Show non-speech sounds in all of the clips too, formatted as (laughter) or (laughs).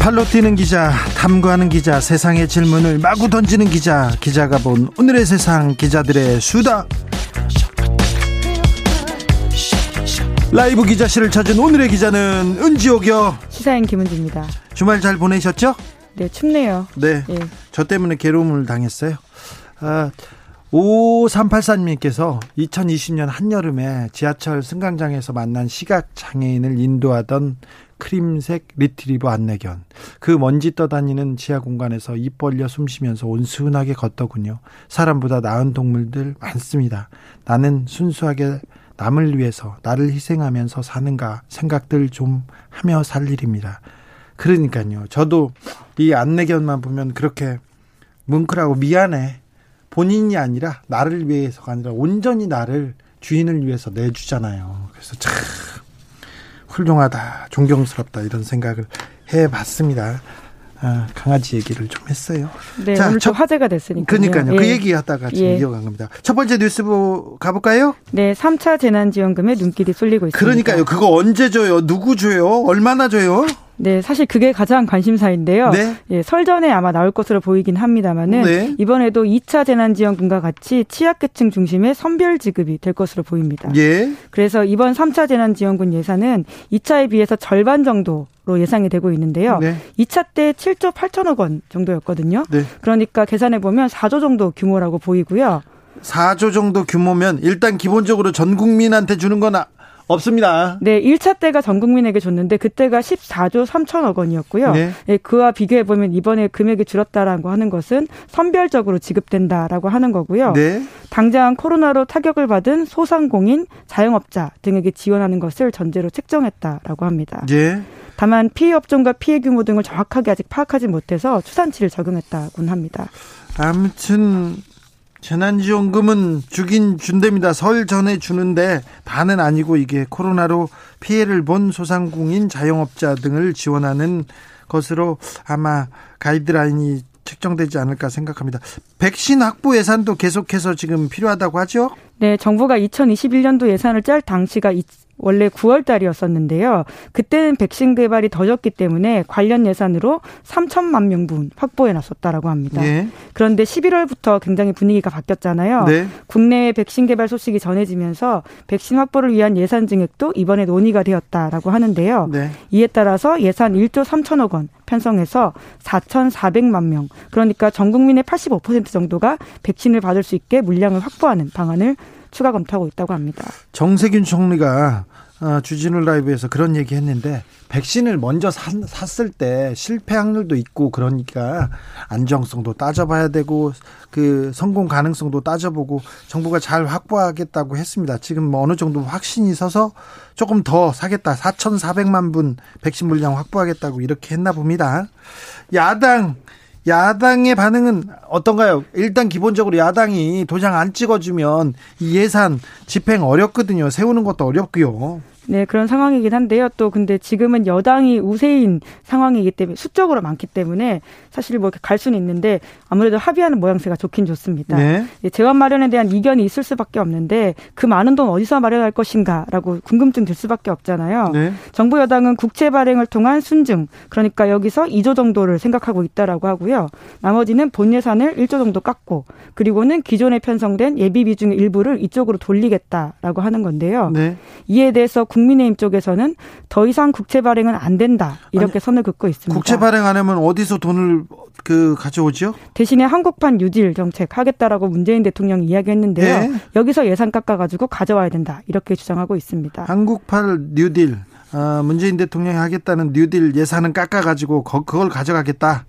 팔로 뛰는 기자, 탐구하는 기자, 세상의 질문을 마구 던지는 기자, 기자가 본 오늘의 세상 기자들의 수다. 라이브 기자실을 찾은 오늘의 기자는 은지옥이요. 시사인 김은지입니다. 주말 잘 보내셨죠? 네, 춥네요. 네. 예. 저 때문에 괴로움을 당했어요. 아, 5384님께서 2020년 한여름에 지하철 승강장에서 만난 시각장애인을 인도하던 크림색 리트리버 안내견. 그 먼지 떠다니는 지하 공간에서 입 벌려 숨쉬면서 온순하게 걷더군요. 사람보다 나은 동물들 많습니다. 나는 순수하게 남을 위해서 나를 희생하면서 사는가 생각들 좀 하며 살 일입니다. 그러니까요. 저도 이 안내견만 보면 그렇게 뭉클하고 미안해. 본인이 아니라 나를 위해서가 아니라 온전히 나를 주인을 위해서 내주잖아요. 그래서 참 훌륭하다, 존경스럽다 이런 생각을 해봤습니다. 아, 강아지 얘기를 좀 했어요. 네, 자, 오늘 첫, 화제가 됐으니까. 그러니까요. 그 예. 그 얘기 하다가 지금 예. 이어간 겁니다. 첫 번째 뉴스부 가볼까요? 네, 3차 재난지원금에 눈길이 쏠리고 있습니다. 그러니까요. 그거 언제 줘요? 누구 줘요? 얼마나 줘요? 네, 사실 그게 가장 관심사인데요. 네. 예, 설 전에 아마 나올 것으로 보이긴 합니다만은 네. 이번에도 2차 재난지원금과 같이 취약계층 중심의 선별 지급이 될 것으로 보입니다. 예. 그래서 이번 3차 재난지원금 예산은 2차에 비해서 절반 정도 로 예상이 되고 있는데요. 네. 2차 때 7조 8천억 원 정도였거든요. 네. 그러니까 계산해 보면 4조 정도 규모라고 보이고요. 4조 정도 규모면 일단 기본적으로 전 국민한테 주는 건 없습니다. 네, 1차 때가 전 국민에게 줬는데 그때가 14조 3천억 원이었고요. 네. 네 그와 비교해 보면 이번에 금액이 줄었다라고 하는 것은 선별적으로 지급된다라고 하는 거고요. 네. 당장 코로나로 타격을 받은 소상공인, 자영업자 등에게 지원하는 것을 전제로 책정했다라고 합니다. 네. 다만 피해 업종과 피해 규모 등을 정확하게 아직 파악하지 못해서 추산치를 적용했다고는 합니다. 아무튼 재난지원금은 주긴 준답니다. 설 전에 주는데 다는 아니고 이게 코로나로 피해를 본 소상공인 자영업자 등을 지원하는 것으로 아마 가이드라인이 책정되지 않을까 생각합니다. 백신 확보 예산도 계속해서 지금 필요하다고 하죠? 네, 정부가 2021년도 예산을 짤 당시가 원래 9월 달이었었는데요. 그때는 백신 개발이 더뎠기 때문에 관련 예산으로 3천만 명분 확보해 놨었다라고 합니다. 네. 그런데 11월부터 굉장히 분위기가 바뀌었잖아요. 네. 국내외 백신 개발 소식이 전해지면서 백신 확보를 위한 예산 증액도 이번에 논의가 되었다라고 하는데요. 네. 이에 따라서 예산 1조 3천억 원 편성해서 4,400만 명, 그러니까 전 국민의 85% 정도가 백신을 받을 수 있게 물량을 확보하는 방안을 추가 검토하고 있다고 합니다. 정세균 총리가 어, 주진우 라이브에서 그런 얘기 했는데 백신을 먼저 샀, 을 때 실패 확률도 있고 그러니까 안정성도 따져봐야 되고 그 성공 가능성도 따져보고 정부가 잘 확보하겠다고 했습니다. 지금 뭐 어느 정도 확신이 서서 조금 더 사겠다. 4,400만 분 백신 물량 확보하겠다고 이렇게 했나 봅니다. 야당 야당의 반응은 어떤가요? 일단 기본적으로 야당이 도장 안 찍어주면 이 예산 집행 어렵거든요. 세우는 것도 어렵고요. 네, 그런 상황이긴 한데요. 또 근데 지금은 여당이 우세인 상황이기 때문에 수적으로 많기 때문에 사실 뭐 이렇게 갈 수는 있는데 아무래도 합의하는 모양새가 좋긴 좋습니다. 네. 예, 재원 마련에 대한 이견이 있을 수밖에 없는데 그 많은 돈 어디서 마련할 것인가라고 궁금증 들 수밖에 없잖아요. 네. 정부 여당은 국채 발행을 통한 순증 그러니까 여기서 2조 정도를 생각하고 있다라고 하고요. 나머지는 본 예산을 1조 정도 깎고 그리고는 기존에 편성된 예비 비중의 일부를 이쪽으로 돌리겠다라고 하는 건데요. 네. 이에 대해서 국민의힘 쪽에서는 더 이상 국채 발행은 안 된다 이렇게 아니, 선을 긋고 있습니다. 국채 발행 안 하면 어디서 돈을 그 가져오죠? 대신에 한국판 뉴딜 정책 하겠다라고 문재인 대통령이 이야기했는데요. 네. 여기서 예산 깎아가지고 가져와야 된다 이렇게 주장하고 있습니다. 한국판 뉴딜 어, 문재인 대통령이 하겠다는 뉴딜 예산은 깎아가지고 그걸 가져가겠다.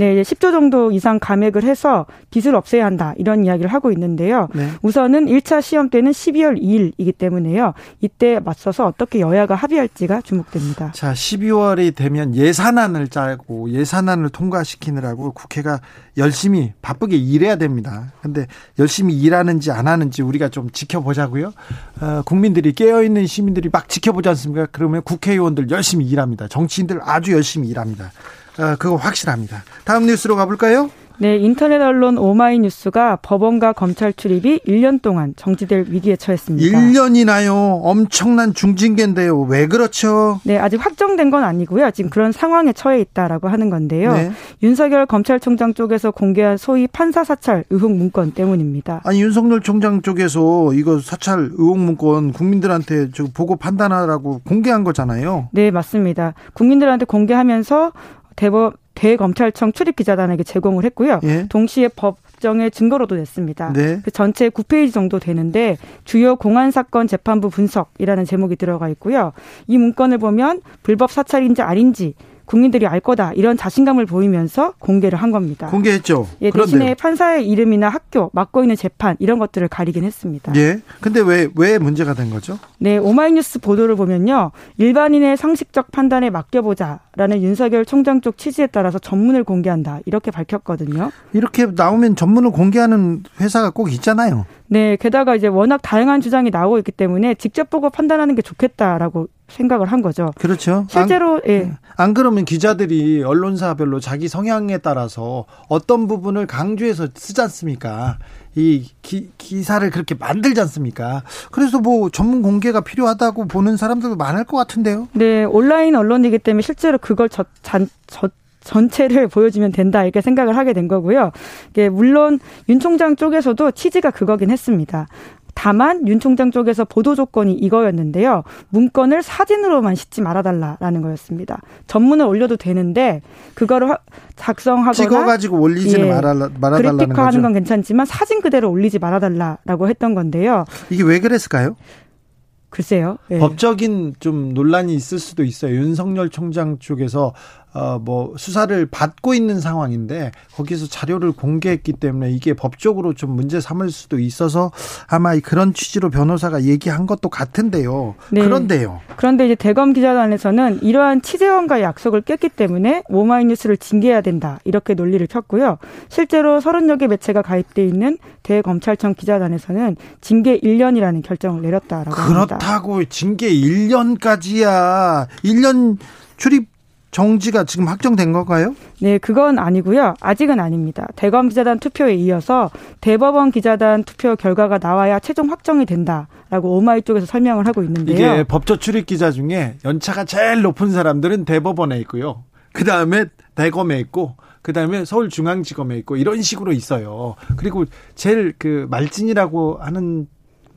네, 10조 정도 이상 감액을 해서 빚을 없애야 한다. 이런 이야기를 하고 있는데요. 네. 우선은 1차 시험 때는 12월 2일이기 때문에요. 이때 맞서서 어떻게 여야가 합의할지가 주목됩니다. 자, 12월이 되면 예산안을 짜고 예산안을 통과시키느라고 국회가 열심히 바쁘게 일해야 됩니다. 근데 열심히 일하는지 안 하는지 우리가 좀 지켜보자고요. 어, 국민들이 깨어 있는 시민들이 막 지켜보지 않습니까? 그러면 국회의원들 열심히 일합니다. 정치인들 아주 열심히 일합니다. 어, 그거 확실합니다. 다음 뉴스로 가볼까요? 네, 인터넷 언론 오마이뉴스가 법원과 검찰 출입이 1년 동안 정지될 위기에 처했습니다. 1년이나요? 엄청난 중징계인데요. 왜 그렇죠? 네, 아직 확정된 건 아니고요. 지금 그런 상황에 처해 있다라고 하는 건데요. 네. 윤석열 검찰총장 쪽에서 공개한 소위 판사 사찰 의혹 문건 때문입니다. 아니 윤석열 총장 쪽에서 이거 사찰 의혹 문건 국민들한테 보고 판단하라고 공개한 거잖아요. 네, 맞습니다. 국민들한테 공개하면서 대법 대검찰청 출입 기자단에게 제공을 했고요. 예? 동시에 법 정의 증거로도 냈습니다. 네. 그 전체 9페이지 정도 되는데 주요 공안 사건 재판부 분석이라는 제목이 들어가 있고요. 이 문건을 보면 불법 사찰인지 아닌지 국민들이 알 거다 이런 자신감을 보이면서 공개를 한 겁니다. 공개했죠. 예, 대신에 판사의 이름이나 학교, 맡고 있는 재판 이런 것들을 가리긴 했습니다. 예. 근데 왜 왜 문제가 된 거죠? 네, 오마이뉴스 보도를 보면요. 일반인의 상식적 판단에 맡겨보자라는 윤석열 총장 쪽 취지에 따라서 전문을 공개한다. 이렇게 밝혔거든요. 이렇게 나오면 전문을 공개하는 회사가 꼭 있잖아요. 네, 게다가 이제 워낙 다양한 주장이 나오고 있기 때문에 직접 보고 판단하는 게 좋겠다라고 생각을 한 거죠. 그렇죠. 실제로 안, 예. 안 그러면 기자들이 언론사별로 자기 성향에 따라서 어떤 부분을 강조해서 쓰지 않습니까? 이 기, 기사를 그렇게 만들지 않습니까? 그래서 뭐 전문 공개가 필요하다고 보는 사람들도 많을 것 같은데요. 네, 온라인 언론이기 때문에 실제로 그걸 저, 잔, 저, 전체를 (laughs) 보여주면 된다 이렇게 생각을 하게 된 거고요. 물론 윤 총장 쪽에서도 취지가 그거긴 했습니다. 다만 윤 총장 쪽에서 보도 조건이 이거였는데요. 문건을 사진으로만 싣지 말아달라라는 거였습니다. 전문을 올려도 되는데 그거를 작성하거나 찍어가지고 올리지는 예, 말아, 말아달라는 그래픽화하는 건 괜찮지만 사진 그대로 올리지 말아달라라고 했던 건데요. 이게 왜 그랬을까요? 글쎄요. 예. 법적인 좀 논란이 있을 수도 있어요. 윤석열 총장 쪽에서 어뭐 수사를 받고 있는 상황인데 거기서 자료를 공개했기 때문에 이게 법적으로 좀 문제 삼을 수도 있어서 아마 그런 취지로 변호사가 얘기한 것도 같은데요. 네. 그런데요. 그런데 이제 대검 기자단에서는 이러한 취재원과의 약속을 깼기 때문에 오마이뉴스를 징계해야 된다 이렇게 논리를 폈고요. 실제로 30여 개 매체가 가입돼 있는 대검찰청 기자단에서는 징계 1년이라는 결정을 내렸다라고 그렇다고 합니다. 그렇다고 징계 1년까지야. 1년 출입 정지가 지금 확정된 건가요? 네, 그건 아니고요. 아직은 아닙니다. 대검 기자단 투표에 이어서 대법원 기자단 투표 결과가 나와야 최종 확정이 된다라고 오마이 쪽에서 설명을 하고 있는데요. 이게 법조 출입 기자 중에 연차가 제일 높은 사람들은 대법원에 있고요. 그 다음에 대검에 있고 그 다음에 서울중앙지검에 있고 이런 식으로 있어요. 그리고 제일 그 말진이라고 하는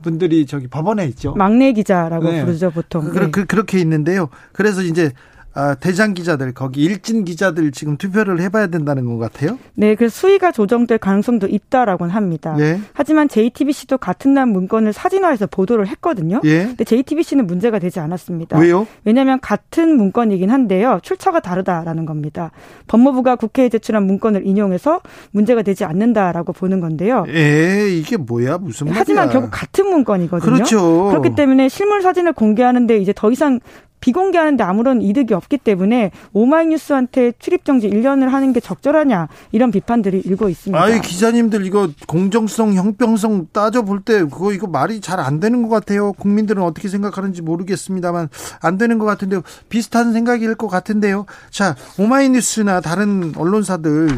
분들이 저기 법원에 있죠. 막내 기자라고 네. 부르죠 보통. 그, 네. 그, 그렇게 있는데요. 그래서 이제 아, 대장 기자들 거기 일진 기자들 지금 투표를 해봐야 된다는 것 같아요. 네, 그 수위가 조정될 가능성도 있다라고는 합니다. 예. 하지만 JTBC도 같은 날 문건을 사진화해서 보도를 했거든요. 예. 근데 JTBC는 문제가 되지 않았습니다. 왜요? 왜냐하면 같은 문건이긴 한데요, 출처가 다르다라는 겁니다. 법무부가 국회에 제출한 문건을 인용해서 문제가 되지 않는다라고 보는 건데요. 에 이게 뭐야 무슨 말이야? 하지만 결국 같은 문건이거든요. 그렇죠. 그렇기 때문에 실물 사진을 공개하는데 이제 더 이상 비공개하는데 아무런 이득이 없기 때문에 오마이뉴스한테 출입 정지 1년을 하는 게 적절하냐 이런 비판들이 일고 있습니다. 아이 기자님들 이거 공정성 형평성 따져 볼 때 그거 이거 말이 잘 안 되는 것 같아요. 국민들은 어떻게 생각하는지 모르겠습니다만 안 되는 것 같은데요. 비슷한 생각일 것 같은데요. 자 오마이뉴스나 다른 언론사들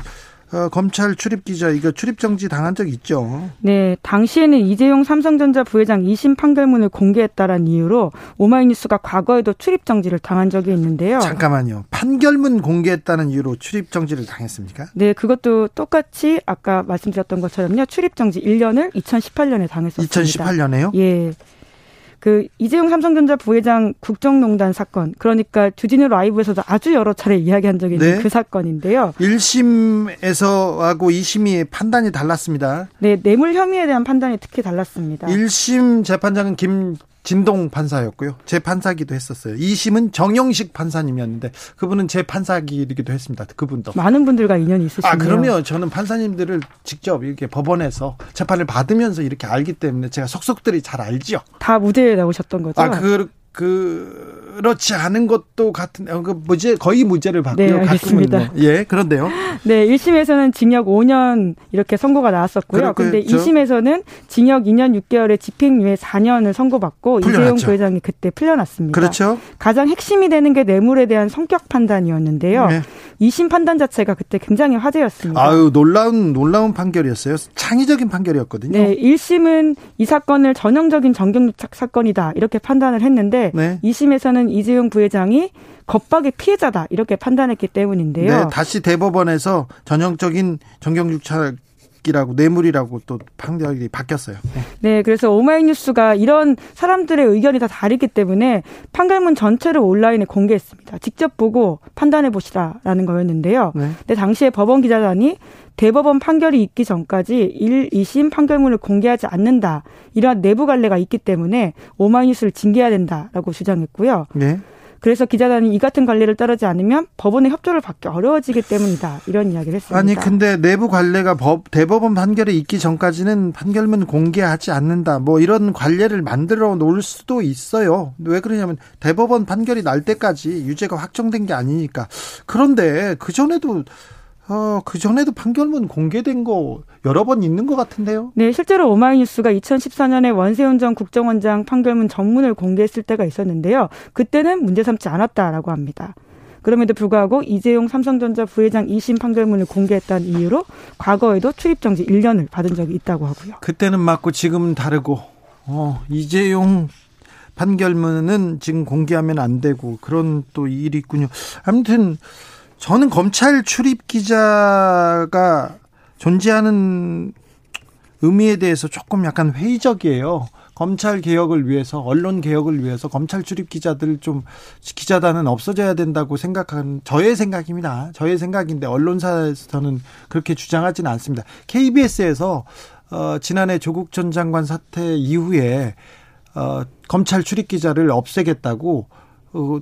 어, 검찰 출입 기자 이거 출입 정지 당한 적 있죠. 네, 당시에는 이재용 삼성전자 부회장 2심 판결문을 공개했다는 이유로 오마이뉴스가 과거에도 출입 정지를 당한 적이 있는데요. 잠깐만요. 판결문 공개했다는 이유로 출입 정지를 당했습니까? 네, 그것도 똑같이 아까 말씀드렸던 것처럼요. 출입 정지 1년을 2018년에 당했었습니다. 2018년에요? 예. 그 이재용 삼성전자 부회장 국정농단 사건 그러니까 주진우 라이브에서도 아주 여러 차례 이야기한 적이 있는 네. 그 사건인데요. 1심에서 하고 2심이 판단이 달랐습니다. 네, 뇌물 혐의에 대한 판단이 특히 달랐습니다. 1심 재판장은 김 진동 판사였고요. 제 판사기도 했었어요. 2심은 정영식 판사님이었는데 그분은 제 판사기이기도 했습니다. 그분도. 많은 분들과 인연이 있으시네요. 아, 그러면 저는 판사님들을 직접 이렇게 법원에서 재판을 받으면서 이렇게 알기 때문에 제가 속속들이 잘 알지요. 다 무대에 나오셨던 거죠? 아, 그, 그, 그렇지 않은 것도 같은 어, 그 무죄 거의 무죄를 받고요. 네, 알겠습니다. 뭐, 예, 그런데요. (laughs) 네, 1심에서는 징역 5년 이렇게 선고가 나왔었고요. 그런데 2심에서는 징역 2년 6개월에 집행유예 4년을 선고받고 풀려났죠. 이재용 부회장이 그때 풀려났습니다. 그렇죠. 가장 핵심이 되는 게 뇌물에 대한 성격 판단이었는데요. 네. 2심 판단 자체가 그때 굉장히 화제였습니다. 아유, 놀라운 놀라운 판결이었어요. 창의적인 판결이었거든요. 네, 1심은 이 사건을 전형적인 정경유착 사건이다 이렇게 판단을 했는데 네. 2심에서는 이재용 부회장이 겁박의 피해자다 이렇게 판단했기 때문인데요. 네, 다시 대법원에서 전형적인 정경유착 이라고 뇌물이라고 또 판결이 바뀌었어요. 네. 네, 그래서 오마이뉴스가 이런 사람들의 의견이 다 다르기 때문에 판결문 전체를 온라인에 공개했습니다. 직접 보고 판단해 보시라라는 거였는데요. 네. 근데 당시에 법원 기자단이 대법원 판결이 있기 전까지 1, 2심 판결문을 공개하지 않는다. 이러한 내부 관례가 있기 때문에 오마이뉴스를 징계해야 된다라고 주장했고요. 네. 그래서 기자단이 이 같은 관리를 따르지 않으면 법원의 협조를 받기 어려워지기 때문이다. 이런 이야기를 했습니다. 아니 근데 내부 관례가 법 대법원 판결이 있기 전까지는 판결문 공개하지 않는다. 뭐 이런 관례를 만들어 놓을 수도 있어요. 왜 그러냐면 대법원 판결이 날 때까지 유죄가 확정된 게 아니니까. 그런데 그 전에도 어, 그 전에도 판결문 공개된 거 여러 번 있는 것 같은데요? 네, 실제로 오마이뉴스가 2014년에 원세훈 전 국정원장 판결문 전문을 공개했을 때가 있었는데요. 그때는 문제 삼지 않았다라고 합니다. 그럼에도 불구하고 이재용 삼성전자 부회장 2심 판결문을 공개했다는 이유로 과거에도 출입정지 1년을 받은 적이 있다고 하고요. 그때는 맞고 지금은 다르고, 어, 이재용 판결문은 지금 공개하면 안 되고 그런 또 일이 있군요. 아무튼, 저는 검찰 출입 기자가 존재하는 의미에 대해서 조금 약간 회의적이에요. 검찰 개혁을 위해서 언론 개혁을 위해서 검찰 출입 기자들 좀 기자단은 없어져야 된다고 생각하는 저의 생각입니다. 저의 생각인데 언론사에서는 그렇게 주장하지는 않습니다. KBS에서 어 지난해 조국 전 장관 사태 이후에 어 검찰 출입 기자를 없애겠다고 어,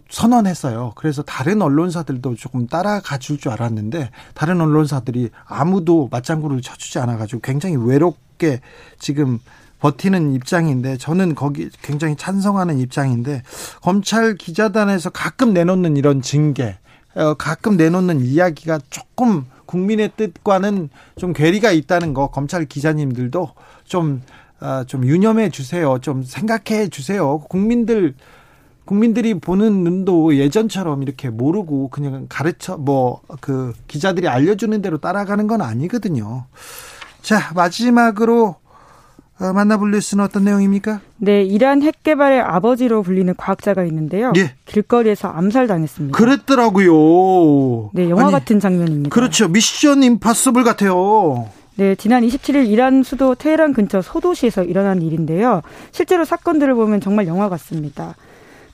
선언했어요. 그래서 다른 언론사들도 조금 따라가 줄 줄 알았는데 다른 언론사들이 아무도 맞장구를 쳐주지 않아가지고 굉장히 외롭게 지금 버티는 입장인데 저는 거기 굉장히 찬성하는 입장인데 검찰 기자단에서 가끔 내놓는 이런 징계, 어, 가끔 내놓는 이야기가 조금 국민의 뜻과는 좀 괴리가 있다는 거 검찰 기자님들도 좀, 아, 좀 유념해 주세요. 좀 생각해 주세요. 국민들 국민들이 보는 눈도 예전처럼 이렇게 모르고 그냥 가르쳐 뭐 그 기자들이 알려주는 대로 따라가는 건 아니거든요. 자 마지막으로 어, 만나볼 뉴스는 어떤 내용입니까? 네, 이란 핵 개발의 아버지로 불리는 과학자가 있는데요. 예. 길거리에서 암살당했습니다. 그랬더라고요. 네, 영화 아니, 같은 장면입니다. 그렇죠. Mission Impossible 같아요. 네, 지난 27일 이란 수도 테헤란 근처 소도시에서 일어난 일인데요. 실제로 사건들을 보면 정말 영화 같습니다.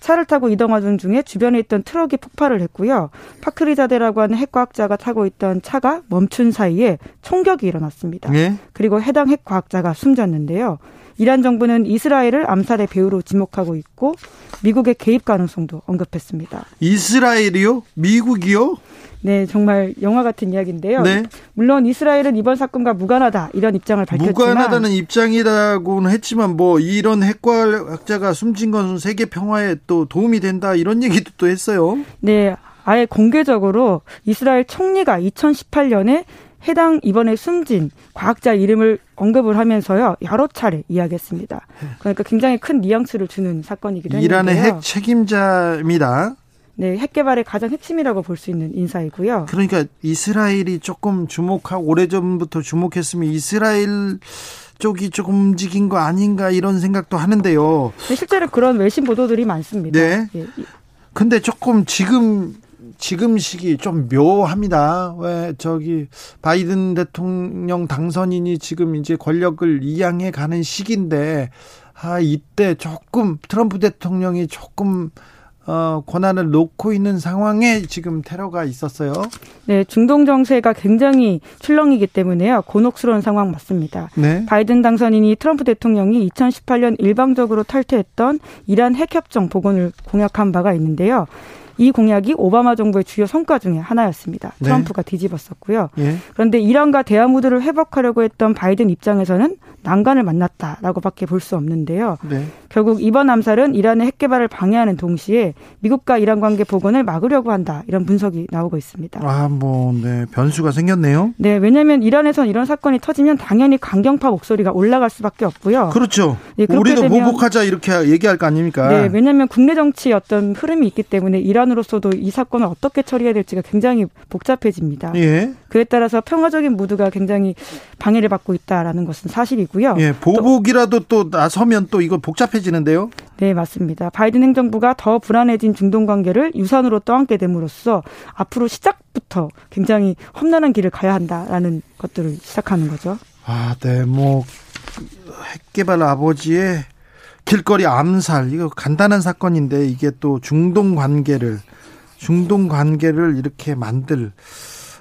차를 타고 이동하던 중에 주변에 있던 트럭이 폭발을 했고요. 파크리자데라고 하는 핵과학자가 타고 있던 차가 멈춘 사이에 총격이 일어났습니다. 네? 그리고 해당 핵과학자가 숨졌는데요. 이란 정부는 이스라엘을 암살의 배후로 지목하고 있고 미국의 개입 가능성도 언급했습니다. 이스라엘이요? 미국이요? 네, 정말 영화 같은 이야기인데요. 네. 물론 이스라엘은 이번 사건과 무관하다 이런 입장을 밝혔지만 무관하다는 입장이라고는 했지만 뭐 이런 핵과학자가 숨진 것은 세계 평화에 또 도움이 된다 이런 얘기도 또 했어요. 네, 아예 공개적으로 이스라엘 총리가 2018년에 해당 이번에 숨진 과학자 이름을 언급을 하면서요 여러 차례 이야기했습니다. 그러니까 굉장히 큰 뉘앙스를 주는 사건이기도 했는데요. 이란의 핵 책임자입니다. 네, 핵 개발의 가장 핵심이라고 볼 수 있는 인사이고요. 그러니까 이스라엘이 조금 주목하고 오래전부터 주목했으면 이스라엘 쪽이 조금 움직인 거 아닌가 이런 생각도 하는데요. 네, 실제로 그런 외신 보도들이 많습니다. 네. 예. 근데 조금 지금 지금 시기 좀 묘합니다. 왜 저기 바이든 대통령 당선인이 지금 이제 권력을 이양해 가는 시기인데 아 이때 조금 트럼프 대통령이 조금 어, 권한을 놓고 있는 상황에 지금 테러가 있었어요. 네, 중동 정세가 굉장히 출렁이기 때문에요. 곤혹스러운 상황 맞습니다. 네. 바이든 당선인이 트럼프 대통령이 2018년 일방적으로 탈퇴했던 이란 핵협정 복원을 공약한 바가 있는데요. 이 공약이 오바마 정부의 주요 성과 중에 하나였습니다. 네. 트럼프가 네. 뒤집었었고요. 예. 그런데 이란과 대화무드를 회복하려고 했던 바이든 입장에서는 난관을 만났다라고밖에 볼 수 없는데요. 네. 결국 이번 암살은 이란의 핵 개발을 방해하는 동시에 미국과 이란 관계 복원을 막으려고 한다 이런 분석이 나오고 있습니다. 아, 뭐, 네 변수가 생겼네요. 네, 왜냐하면 이란에선 이런 사건이 터지면 당연히 강경파 목소리가 올라갈 수밖에 없고요. 그렇죠. 네, 우리도 보복하자 이렇게 얘기할 거 아닙니까? 네, 왜냐하면 국내 정치 어떤 흐름이 있기 때문에 이란 으로서도 이 사건을 어떻게 처리해야 될지가 굉장히 복잡해집니다. 예. 그에 따라서 평화적인 무드가 굉장히 방해를 받고 있다라는 것은 사실이고요. 예, 보복이라도 또 나서면 또 이거 복잡해지는데요. 네, 맞습니다. 바이든 행정부가 더 불안해진 중동 관계를 유산으로 떠안게 됨으로써 앞으로 시작부터 굉장히 험난한 길을 가야 한다라는 것들을 시작하는 거죠. 아, 네, 뭐 핵개발 아버지의 길거리 암살 이거 간단한 사건인데 이게 또 중동 관계를 중동 관계를 이렇게 만들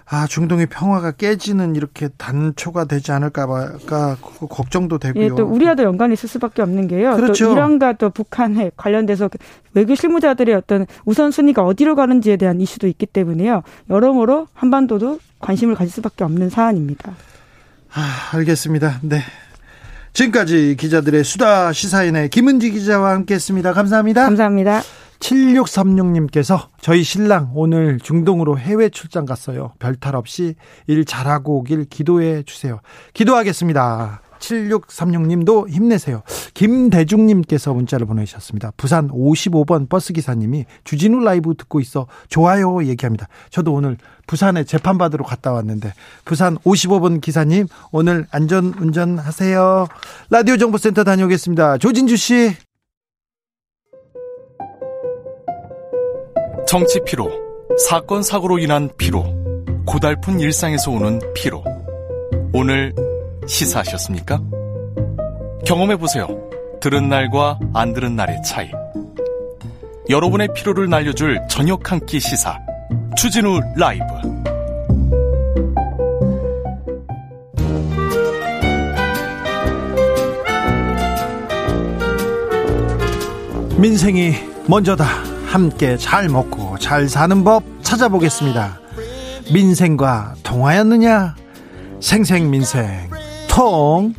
아 중동의 평화가 깨지는 이렇게 단초가 되지 않을까가 걱정도 되고요. 예, 또 우리와도 연관이 있을 수밖에 없는 게요. 그렇죠. 또 이란과 또 북한에 관련돼서 그 외교 실무자들의 어떤 우선 순위가 어디로 가는지에 대한 이슈도 있기 때문에요. 여러모로 한반도도 관심을 가질 수밖에 없는 사안입니다. 아, 알겠습니다. 네. 지금까지 기자들의 수다 시사인의 김은지 기자와 함께했습니다. 감사합니다. 감사합니다. 7636님께서 저희 신랑 오늘 중동으로 해외 출장 갔어요. 별탈 없이 일 잘하고 오길 기도해 주세요. 기도하겠습니다. 7636님도 힘내세요. 김대중님께서 문자를 보내주셨습니다. 부산 55번 버스기사님이 주진우 라이브 듣고 있어 좋아요 얘기합니다. 저도 오늘 부산에 재판받으러 갔다 왔는데 부산 55번 기사님 오늘 안전 운전하세요. 라디오 정보센터 다녀오겠습니다. 조진주 씨. 정치 피로, 사건 사고로 인한 피로, 고달픈 일상에서 오는 피로. 오늘 시사하셨습니까? 경험해 보세요. 들은 날과 안 들은 날의 차이. 여러분의 피로를 날려줄 저녁 한 끼 시사. 추진우 라이브. 민생이 먼저다. 함께 잘 먹고 잘 사는 법 찾아보겠습니다. 민생과 통하였느냐? 생생민생 통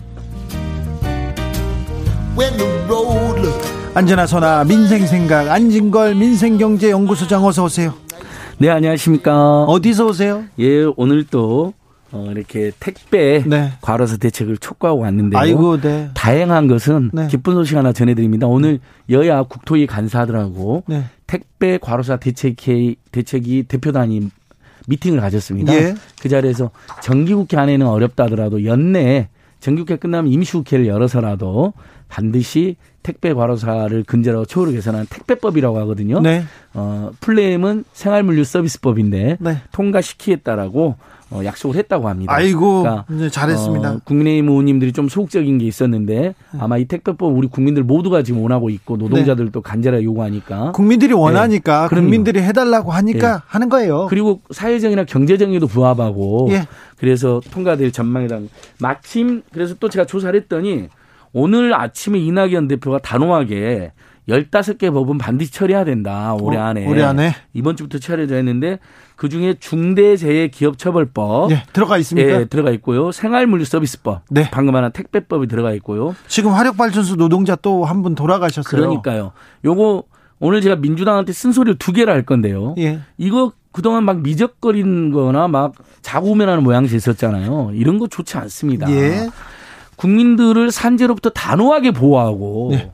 안전하 소나 민생생각 안진걸 민생경제연구소장 어서 오세요. 네 안녕하십니까. 어디서 오세요? 예 오늘 또 어, 이렇게 택배 네. 과로사 대책을 촉구하고 왔는데요. 아이고, 네. 다행한 것은 네. 기쁜 소식 하나 전해드립니다. 오늘 여야 국토위 간사들하고 네. 택배 과로사 대책이, 대책이 대표단이 미팅을 가졌습니다. 예. 그 자리에서 정기국회 안에는 어렵다 하더라도 연내에 정기국회 끝나면 임시국회를 열어서라도 반드시 택배 과로사를 근절하고 초월을 개선하는 택배법이라고 하거든요. 네. 어, 플레임은 생활물류 서비스법인데 네. 통과시키겠다라고 어, 약속을 했다고 합니다. 아이고, 그러니까, 네, 잘했습니다. 어, 국민의힘 의원님들이 좀 소극적인 게 있었는데 아마 이 택배법 우리 국민들 모두가 지금 원하고 있고 노동자들도 네. 간절하게 요구하니까 국민들이 원하니까 네. 국민들이 해달라고 하니까 네. 하는 거예요. 그리고 사회적이나 경제적에도 부합하고 예. 그래서 통과될 전망이다. 마침 그래서 또 제가 조사를 했더니 오늘 아침에 이낙연 대표가 단호하게 15개 법은 반드시 처리해야 된다. 올해 어, 안에. 올해 안에. 이번 주부터 처리해야 했는데 그중에 중대재해기업처벌법 예, 들어가 있습니까? 예, 들어가 있고요. 생활물류서비스법. 네. 방금 하나 택배법이 들어가 있고요. 지금 화력발전소 노동자 또 한 분 돌아가셨어요. 그러니까요. 요거 오늘 제가 민주당한테 쓴소리를 두 개를 할 건데요. 예. 이거 그동안 막 미적거리는 거나 막 자고우면하는 모양새 있었잖아요. 이런 거 좋지 않습니다. 예. 국민들을 산재로부터 단호하게 보호하고 예.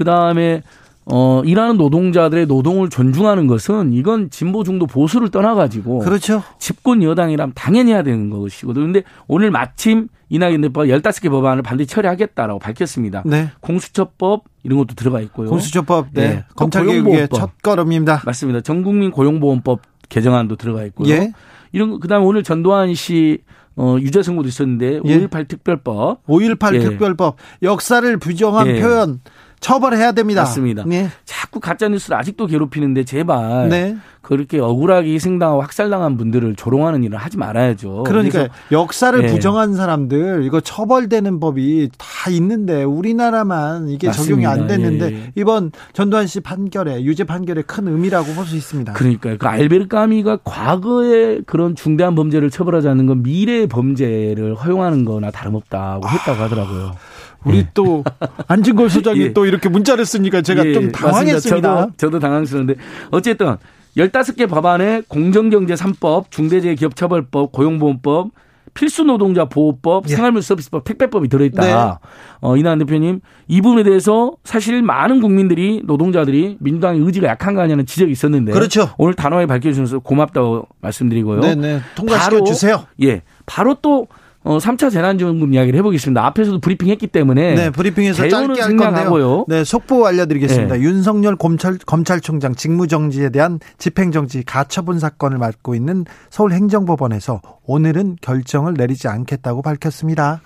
그 다음에 어, 일하는 노동자들의 노동을 존중하는 것은 이건 진보 중도 보수를 떠나가지고. 그렇죠. 집권 여당이라면 당연히 해야 되는 것이거든요. 근데 오늘 마침 이낙연 대표가 15개 법안을 반드시 처리하겠다라고 밝혔습니다. 네. 공수처법 이런 것도 들어가 있고요. 공수처법, 네. 네. 검찰개혁의 첫 걸음입니다. 맞습니다. 전국민 고용보험법 개정안도 들어가 있고요. 예. 이런 그 다음에 오늘 전두환 씨 어, 유죄 선고도 있었는데 예. 5.18 특별법. 5.18 예. 특별법. 역사를 부정한 예. 표현 처벌해야 됩니다. 맞습니다. 네. 자꾸 가짜 뉴스를 아직도 괴롭히는데 제발 네. 그렇게 억울하게 희생당하고 학살당한 분들을 조롱하는 일을 하지 말아야죠. 그러니까 역사를 네. 부정한 사람들 이거 처벌되는 법이 다 있는데 우리나라만 이게 맞습니다. 적용이 안 됐는데 예, 예. 이번 전두환 씨 판결에 유죄 판결에 큰 의미라고 볼 수 있습니다. 그러니까요. 그 알베르 까미가 과거에 그런 중대한 범죄를 처벌하지 않는 건 미래의 범죄를 허용하는 거나 다름없다고 했다고 하더라고요. 우리 예. 또 안진걸 소장이 (laughs) 예. 또 이렇게 문자를 쓰니까 제가 예. 좀 당황했습니다. 저도, 저도 당황스러운데 어쨌든 15개 법안에 공정경제 3법, 중대재해기업처벌법, 고용보험법, 필수노동자 보호법, 예. 생활물 서비스법, 택배법이 들어있다. 네. 어, 이낙연 대표님 이 부분에 대해서 사실 많은 국민들이 노동자들이 민주당의 의지가 약한 거 아니냐는 지적이 있었는데 그렇죠. 오늘 단호하게 밝혀주셔서 고맙다고 말씀드리고요. 네네. 통과시켜 주세요. 예, 바로 또 어, 3차 재난지원금 이야기를 해보겠습니다. 앞에서도 브리핑 했기 때문에. 네, 브리핑에서 짧게 할 건데요. 네, 속보 알려드리겠습니다. 네. 윤석열 검찰, 검찰총장 직무정지에 대한 집행정지 가처분 사건을 맡고 있는 서울행정법원에서 오늘은 결정을 내리지 않겠다고 밝혔습니다.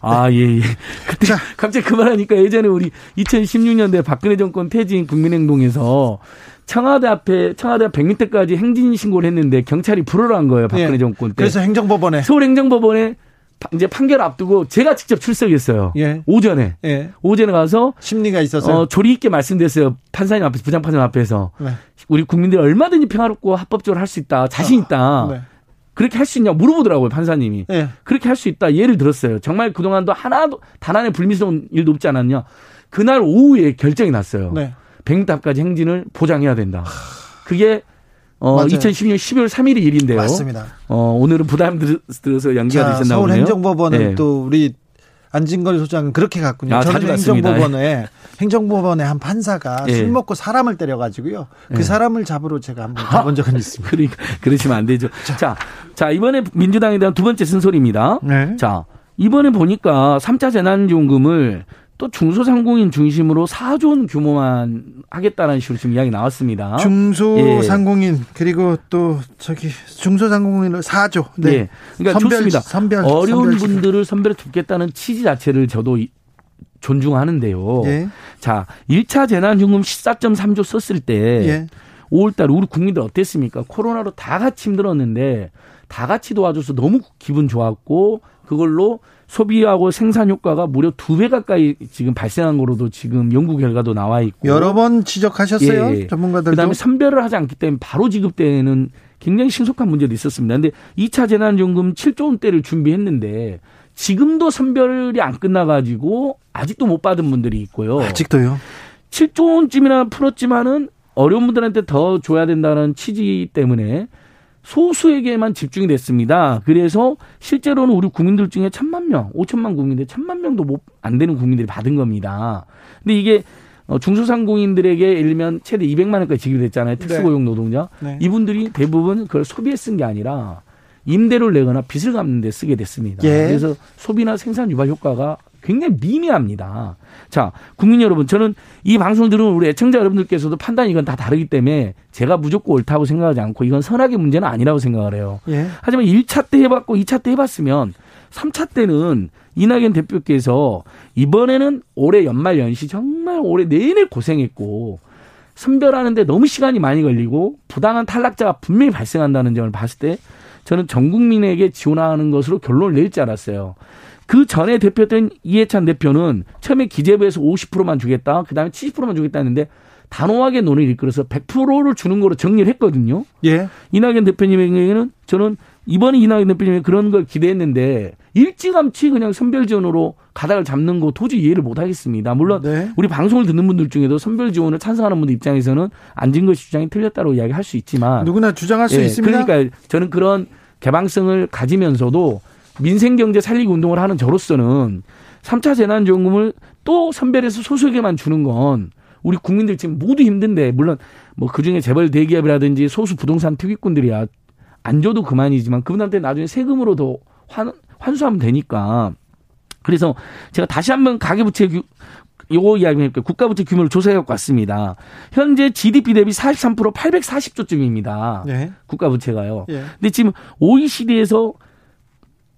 아, 예, 예. 그때 자. (laughs) 갑자기 그만하니까 예전에 우리 2016년대 박근혜 정권 퇴진 국민행동에서 청와대 앞에 청와대 앞 100m까지 행진 신고를 했는데 경찰이 불허를 한 거예요. 박근혜 예. 정권 때. 그래서 행정법원에 서울행정법원에 이제 판결 앞두고 제가 직접 출석했어요. 예. 오전에. 예. 오전에 가서 심리가 있어서 어, 조리 있게 말씀드렸어요. 판사님 앞에서 부장 판사님 앞에서 네. 우리 국민들이 얼마든지 평화롭고 합법적으로 할 수 있다. 자신 있다. 아, 네. 그렇게 할 수 있냐 물어보더라고요 판사님이. 네. 그렇게 할 수 있다 예를 들었어요. 정말 그동안도 하나도 단 하나의 불미스러운 일도 없지 않았냐. 그날 오후에 결정이 났어요. 네. 100m 앞까지 행진을 보장해야 된다. 그게 어, 맞아요. 2016년 12월 3일이 일인데요. 맞습니다. 어, 오늘은 부담 들어서 연기가 자, 되셨나 보네요. 서울행정법원은 네. 또 우리 안진걸 소장은 그렇게 갔군요. 아, 저는 행정법원에 행정법원의 한 판사가 예. 술 먹고 사람을 때려가지고요. 그 예. 사람을 잡으러 제가 한번 가본 적은 (laughs) 있습니다. 그러니까 그러시면 안 되죠. 자, 자, 자 이번에 민주당에 대한 두 번째 쓴소리입니다. 네. 자 이번에 보니까 3차 재난지원금을 또 중소상공인 중심으로 4조 원 규모만 하겠다는 식으로 지금 이야기 나왔습니다. 중소상공인 예. 그리고 또 저기 중소상공인을 4조. 네. 예. 그러니까 선별, 좋습니다. 선별, 어려운 선별 분들을 선별해 돕겠다는 취지 자체를 저도 존중하는데요. 예. 자, 1차 재난지원금 14.3조 썼을 때 예. 5월달 우리 국민들 어땠습니까? 코로나로 다 같이 힘들었는데 다 같이 도와줘서 너무 기분 좋았고 그걸로 소비하고 생산 효과가 무려 두 배 가까이 지금 발생한 거로도 지금 연구 결과도 나와 있고 여러 번 지적하셨어요 예. 전문가들 그다음에 선별을 하지 않기 때문에 바로 지급되는 굉장히 신속한 문제도 있었습니다. 근데 2차 재난지원금 7조 원대를 준비했는데 지금도 선별이 안 끝나가지고 아직도 못 받은 분들이 있고요. 아직도요? 7조 원쯤이나 풀었지만은 어려운 분들한테 더 줘야 된다는 취지 때문에 소수에게만 집중이 됐습니다. 그래서 실제로는 우리 국민들 중에 천만 명, 오천만 국민들, 천만 명도 못 안 되는 국민들이 받은 겁니다. 근데 이게 어, 중소상공인들에게 예를 들면 최대 200만 원까지 지급이 됐잖아요. 특수고용 네. 노동자. 네. 이분들이 대부분 그걸 소비에 쓴 게 아니라 임대료를 내거나 빚을 갚는 데 쓰게 됐습니다. 예. 그래서 소비나 생산 유발 효과가 굉장히 미미합니다. 자, 국민 여러분, 저는 이 방송을 들은 우리 애청자 여러분들께서도 판단이 이건 다 다르기 때문에 제가 무조건 옳다고 생각하지 않고 이건 선악의 문제는 아니라고 생각을 해요. 예. 하지만 1차 때 해봤고 2차 때 해봤으면 3차 때는 이낙연 대표께서 이번에는 올해 연말 연시 정말 올해 내내 고생했고 선별하는데 너무 시간이 많이 걸리고 부당한 탈락자가 분명히 발생한다는 점을 봤을 때 저는 전 국민에게 지원하는 것으로 결론을 낼줄 알았어요. 그 전에 대표했던 이해찬 대표는 처음에 기재부에서 50%만 주겠다. 그 다음에 70%만 주겠다 했는데 단호하게 논의를 이끌어서 100%를 주는 거로 정리를 했거든요. 예. 이낙연 대표님의 경우에는 저는 이번에 이낙연 대표님이 그런 걸 기대했는데 일찌감치 그냥 선별 지원으로 가닥을 잡는 거 도저히 이해를 못 하겠습니다. 물론 네. 우리 방송을 듣는 분들 중에도 선별 지원을 찬성하는 분들 입장에서는 안진걸 주장이 틀렸다고 이야기할 수 있지만 누구나 주장할 수 예, 있습니다. 그러니까 저는 그런 개방성을 가지면서도 민생 경제 살리기 운동을 하는 저로서는 3차 재난 지원금을 또 선별해서 소수에게만 주는 건 우리 국민들 지금 모두 힘든데 물론 뭐 그중에 재벌 대기업이라든지 소수 부동산 투기꾼들이야 안 줘도 그만이지만 그분한테 나중에 세금으로 더 환, 환수하면 되니까 그래서 제가 다시 한번 가계부채 규, 요거 이야기 해볼게요. 국가부채 규모를 조사해 갖고 왔습니다. 현재 GDP 대비 43% 840조쯤입니다. 네. 국가부채가요. 네. 근데 지금 OECD에서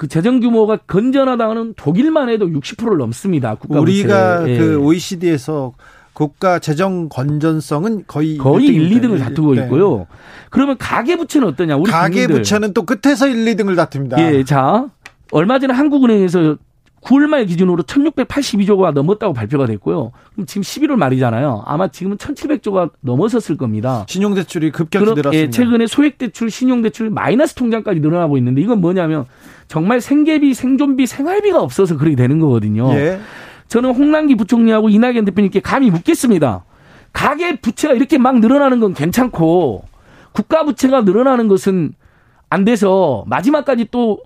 그 재정 규모가 건전하다는 독일만 해도 60%를 넘습니다. 국가 우리가 예. 그 OECD에서 국가 재정 건전성은 거의 거의 1, 2등을 다투고 네. 있고요. 그러면 가계 부채는 어떠냐? 우리 가계 부채는 또 끝에서 1, 2등을 다툽니다. 예, 자 얼마 전에 한국은행에서 9월 말 기준으로 1682조가 넘었다고 발표가 됐고요. 그럼 지금 11월 말이잖아요. 아마 지금은 1700조가 넘어섰을 겁니다. 신용대출이 급격히 늘었습니다. 예, 최근에 소액대출, 신용대출 마이너스 통장까지 늘어나고 있는데 이건 뭐냐면 정말 생계비, 생존비, 생활비가 없어서 그렇게 되는 거거든요. 예. 저는 홍남기 부총리하고 이낙연 대표님께 감히 묻겠습니다. 가계 부채가 이렇게 막 늘어나는 건 괜찮고 국가 부채가 늘어나는 것은 안 돼서 마지막까지 또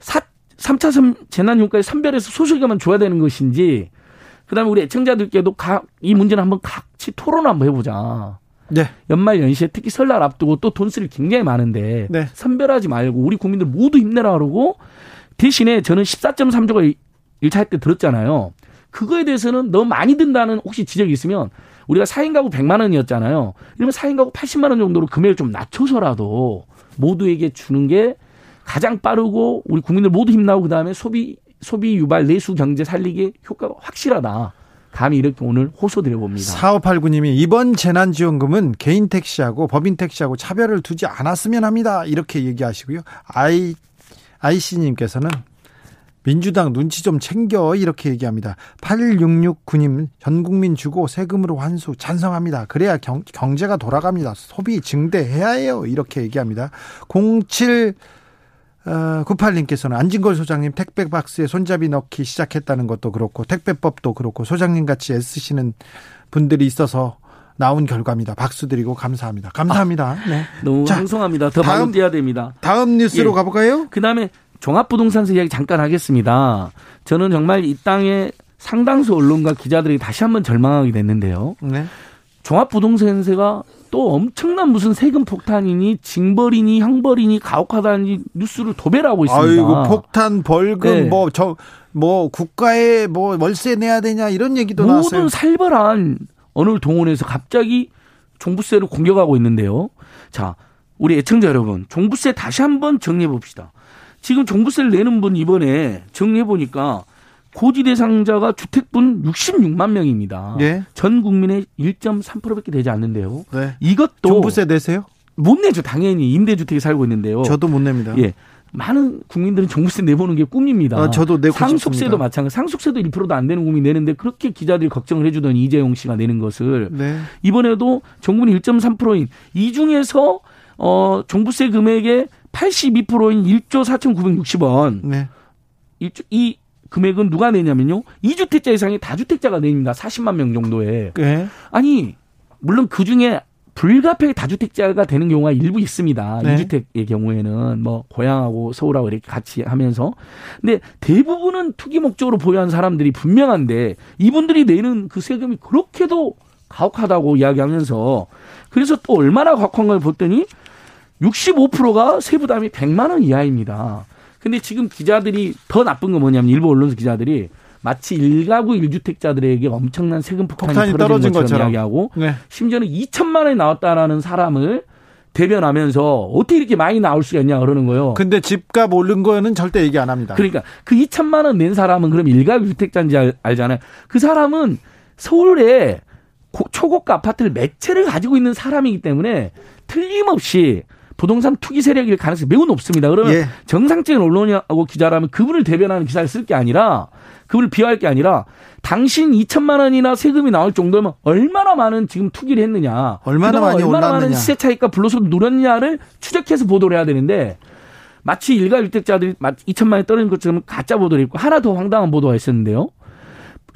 사, 3차 재난효과에 선별해서 소수계만 줘야 되는 것인지 그다음에 우리 애청자들께도 각 이 문제는 한번 같이 토론 한번 해보자. 네. 연말 연시에 특히 설날 앞두고 또 돈쓸 굉장히 많은데 네. 선별하지 말고 우리 국민들 모두 힘내라 그러고 대신에 저는 14.3조가 1차 할 때 들었잖아요. 그거에 대해서는 너무 많이 든다는 혹시 지적이 있으면 우리가 4인 가구 100만 원이었잖아요. 이러면 4인 가구 80만 원 정도로 금액을 좀 낮춰서라도 모두에게 주는 게 가장 빠르고 우리 국민들 모두 힘나고 그다음에 소비 소비 유발 내수 경제 살리기 효과가 확실하다. 감히 이렇게 오늘 호소드려 봅니다. 4589님이 이번 재난지원금은 개인 택시하고 법인 택시하고 차별을 두지 않았으면 합니다. 이렇게 얘기하시고요. 아이 아이씨님께서는 민주당 눈치 좀 챙겨 이렇게 얘기합니다. 8669님 전 국민 주고 세금으로 환수 찬성합니다. 그래야 경, 경제가 돌아갑니다. 소비 증대해야 해요. 이렇게 얘기합니다. 07 어, 98님께서는 안진걸 소장님 택배 박스에 손잡이 넣기 시작했다는 것도 그렇고 택배법도 그렇고 소장님 같이 애쓰시는 분들이 있어서 나온 결과입니다. 박수 드리고 감사합니다. 감사합니다. 아, 네. 너무 자, 방송합니다. 더 다음 뛰어야 됩니다. 다음 뉴스로 예. 가볼까요? 그다음에 종합부동산세 이야기 잠깐 하겠습니다. 저는 정말 이 땅에 상당수 언론과 기자들이 다시 한번 절망하게 됐는데요. 네. 종합부동산세가 또 엄청난 무슨 세금 폭탄이니 징벌이니 형벌이니 가혹하다니 뉴스를 도배하고 있습니다. 아이고 폭탄 벌금 네. 뭐저 뭐 국가에 뭐 월세 내야 되냐 이런 얘기도 모든 나왔어요. 모든 살벌한 어느 동원에서 갑자기 종부세를 공격하고 있는데요. 자, 우리 애청자 여러분, 종부세 다시 한번 정리해 봅시다. 지금 종부세를 내는 분 이번에 정리해 보니까 고지 대상자가 주택분 66만 명입니다. 네. 전 국민의 1.3%밖에 되지 않는데요. 네. 이것도 종부세 내세요? 못 내죠. 당연히 임대주택에 살고 있는데요. 저도 못 냅니다. 예. 많은 국민들은 종부세 내보는 게 꿈입니다. 아, 저도 내고 상속세도 싶습니다. 마찬가지. 상속세도 1%도 안 되는 국민이 내는데 그렇게 기자들이 걱정을 해주던 이재용 씨가 내는 것을 네. 이번에도 정부는 1.3%인 이 중에서 어 종부세 금액의 82%인 1조 4,960원. 네. 이 금액은 누가 내냐면요. 2주택자 이상의 다주택자가 내입니다. 40만 명 정도에. 네. 아니, 물론 그 중에 불가피하게 다주택자가 되는 경우가 일부 있습니다. 네. 2주택의 경우에는 뭐 고향하고 서울하고 이렇게 같이 하면서. 근데 대부분은 투기 목적으로 보유한 사람들이 분명한데 이분들이 내는 그 세금이 그렇게도 가혹하다고 이야기하면서 그래서 또 얼마나 가혹한 걸 봤더니 65%가 세부담이 100만 원 이하입니다. 근데 지금 기자들이 더 나쁜 건 뭐냐면 일부 언론사 기자들이 마치 일가구 일주택자들에게 엄청난 세금 폭탄이, 폭탄이 떨어진 것처럼, 것처럼. 이야기하고 네. 심지어는 2천만 원이 나왔다라는 사람을 대변하면서 어떻게 이렇게 많이 나올 수가 있냐 그러는 거예요. 근데 집값 오른 거는 절대 얘기 안 합니다. 그러니까 그 2천만 원 낸 사람은 그럼 일가구 주택자인지 알, 알잖아요. 그 사람은 서울에 초고가 아파트를 몇 채를 가지고 있는 사람이기 때문에 틀림없이 부동산 투기 세력일 가능성이 매우 높습니다. 그러면 예. 정상적인 언론하고 기자라면 그분을 대변하는 기사를 쓸 게 아니라 그분을 비하할 게 아니라 당신 2천만 원이나 세금이 나올 정도면 얼마나 많은 지금 투기를 했느냐. 얼마나 많이 얼마나 올랐느냐. 많은 시세 차익과 불로소득 누렸냐를 추적해서 보도를 해야 되는데 마치 일가 일택자들이 2천만 원이 떨어진 것처럼 가짜 보도를 했고 하나 더 황당한 보도가 있었는데요.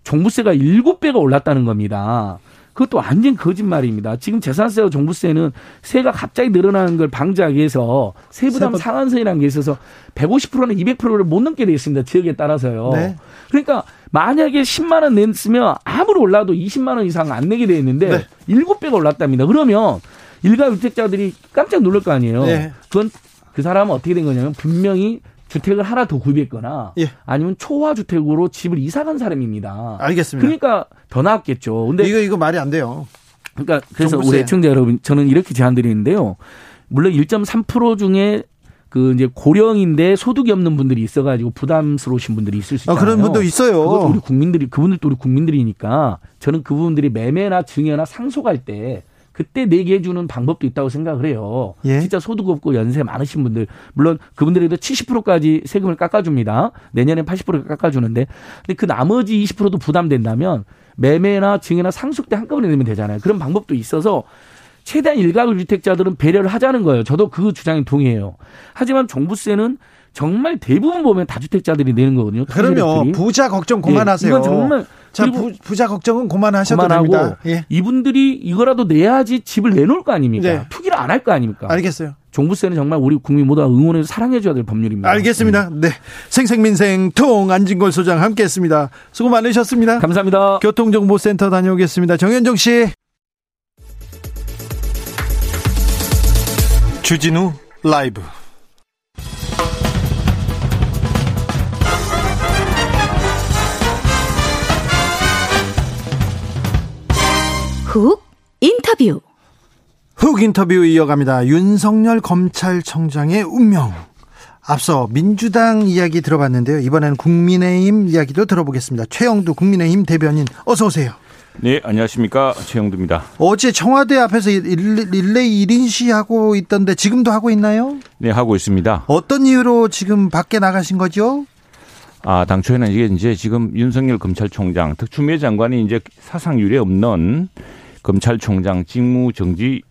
종부세가 7배가 올랐다는 겁니다. 그것도 완전 거짓말입니다. 지금 재산세와 종부세는 세가 갑자기 늘어나는 걸 방지하기 위해서 세부담 상한선이라는 게 있어서 150%는 200%를 못 넘게 돼 있습니다. 지역에 따라서요. 네. 그러니까 만약에 10만 원 냈으면 아무리 올라도 20만 원 이상 안 내게 돼 있는데 네. 7배가 올랐답니다. 그러면 일가 주택자들이 깜짝 놀랄 거 아니에요. 네. 그건 그 사람은 어떻게 된 거냐면 분명히 주택을 하나 더 구입했거나 예. 아니면 초화 주택으로 집을 이사 간 사람입니다. 알겠습니다. 그러니까 더 나았겠죠. 근데 이거 이거 말이 안 돼요. 그러니까 그래서 우리 애청자 여러분 저는 이렇게 제안 드리는데요. 물론 1.3% 중에 그 이제 고령인데 소득이 없는 분들이 있어가지고 부담스러우신 분들이 있을 수 있잖아요. 아, 그런 분도 있어요. 그것도 우리 국민들이 그분들도 우리 국민들이니까 저는 그분들이 매매나 증여나 상속할 때 그때 내게 해주는 방법도 있다고 생각을 해요. 예? 진짜 소득 없고 연세 많으신 분들 물론 그분들에도 70%까지 세금을 깎아줍니다. 내년에 80% 깎아주는데 근데 그 나머지 20%도 부담된다면 매매나 증여나 상속 때 한꺼번에 내면 되잖아요. 그런 방법도 있어서 최대한 일가구 주택자들은 배려를 하자는 거예요. 저도 그 주장에 동의해요. 하지만 종부세는 정말 대부분 보면 다주택자들이 내는 거거든요. 그러면 부자 걱정 그만하세요. 예, 이건 정말 자 부, 자 걱정은 그만하셔도 됩니다. 예. 이분들이 이거라도 내야지 집을 내놓을 거 아닙니까? 네. 투기를 안 할 거 아닙니까? 알겠어요. 종부세는 정말 우리 국민 모두가 응원해서 사랑해줘야 될 법률입니다. 알겠습니다. 음. 네. 생생민생 통 안진걸 소장 함께 했습니다. 수고 많으셨습니다. 감사합니다. 교통정보센터 다녀오겠습니다. 정현정 씨. 주진우 라이브 훅 인터뷰 훅 인터뷰 이어갑니다. 윤석열 검찰청장의 운명. 앞서 민주당 이야기 들어봤는데요. 이번에는 국민의힘 이야기도 들어보겠습니다. 최영두 국민의힘 대변인 어서 오세요. 네, 안녕하십니까. 최영두입니다. 어제 청와대 앞에서 릴레이 1인 시 하고 있던데 지금도 하고 있나요? 네, 하고 있습니다. 어떤 이유로 지금 밖에 나가신 거죠? 아, 당초에는 이게 이제 지금 윤석열 검찰총장, 특 추미애 장관이 이제 사상 유례 없는 검찰총장 직무 정지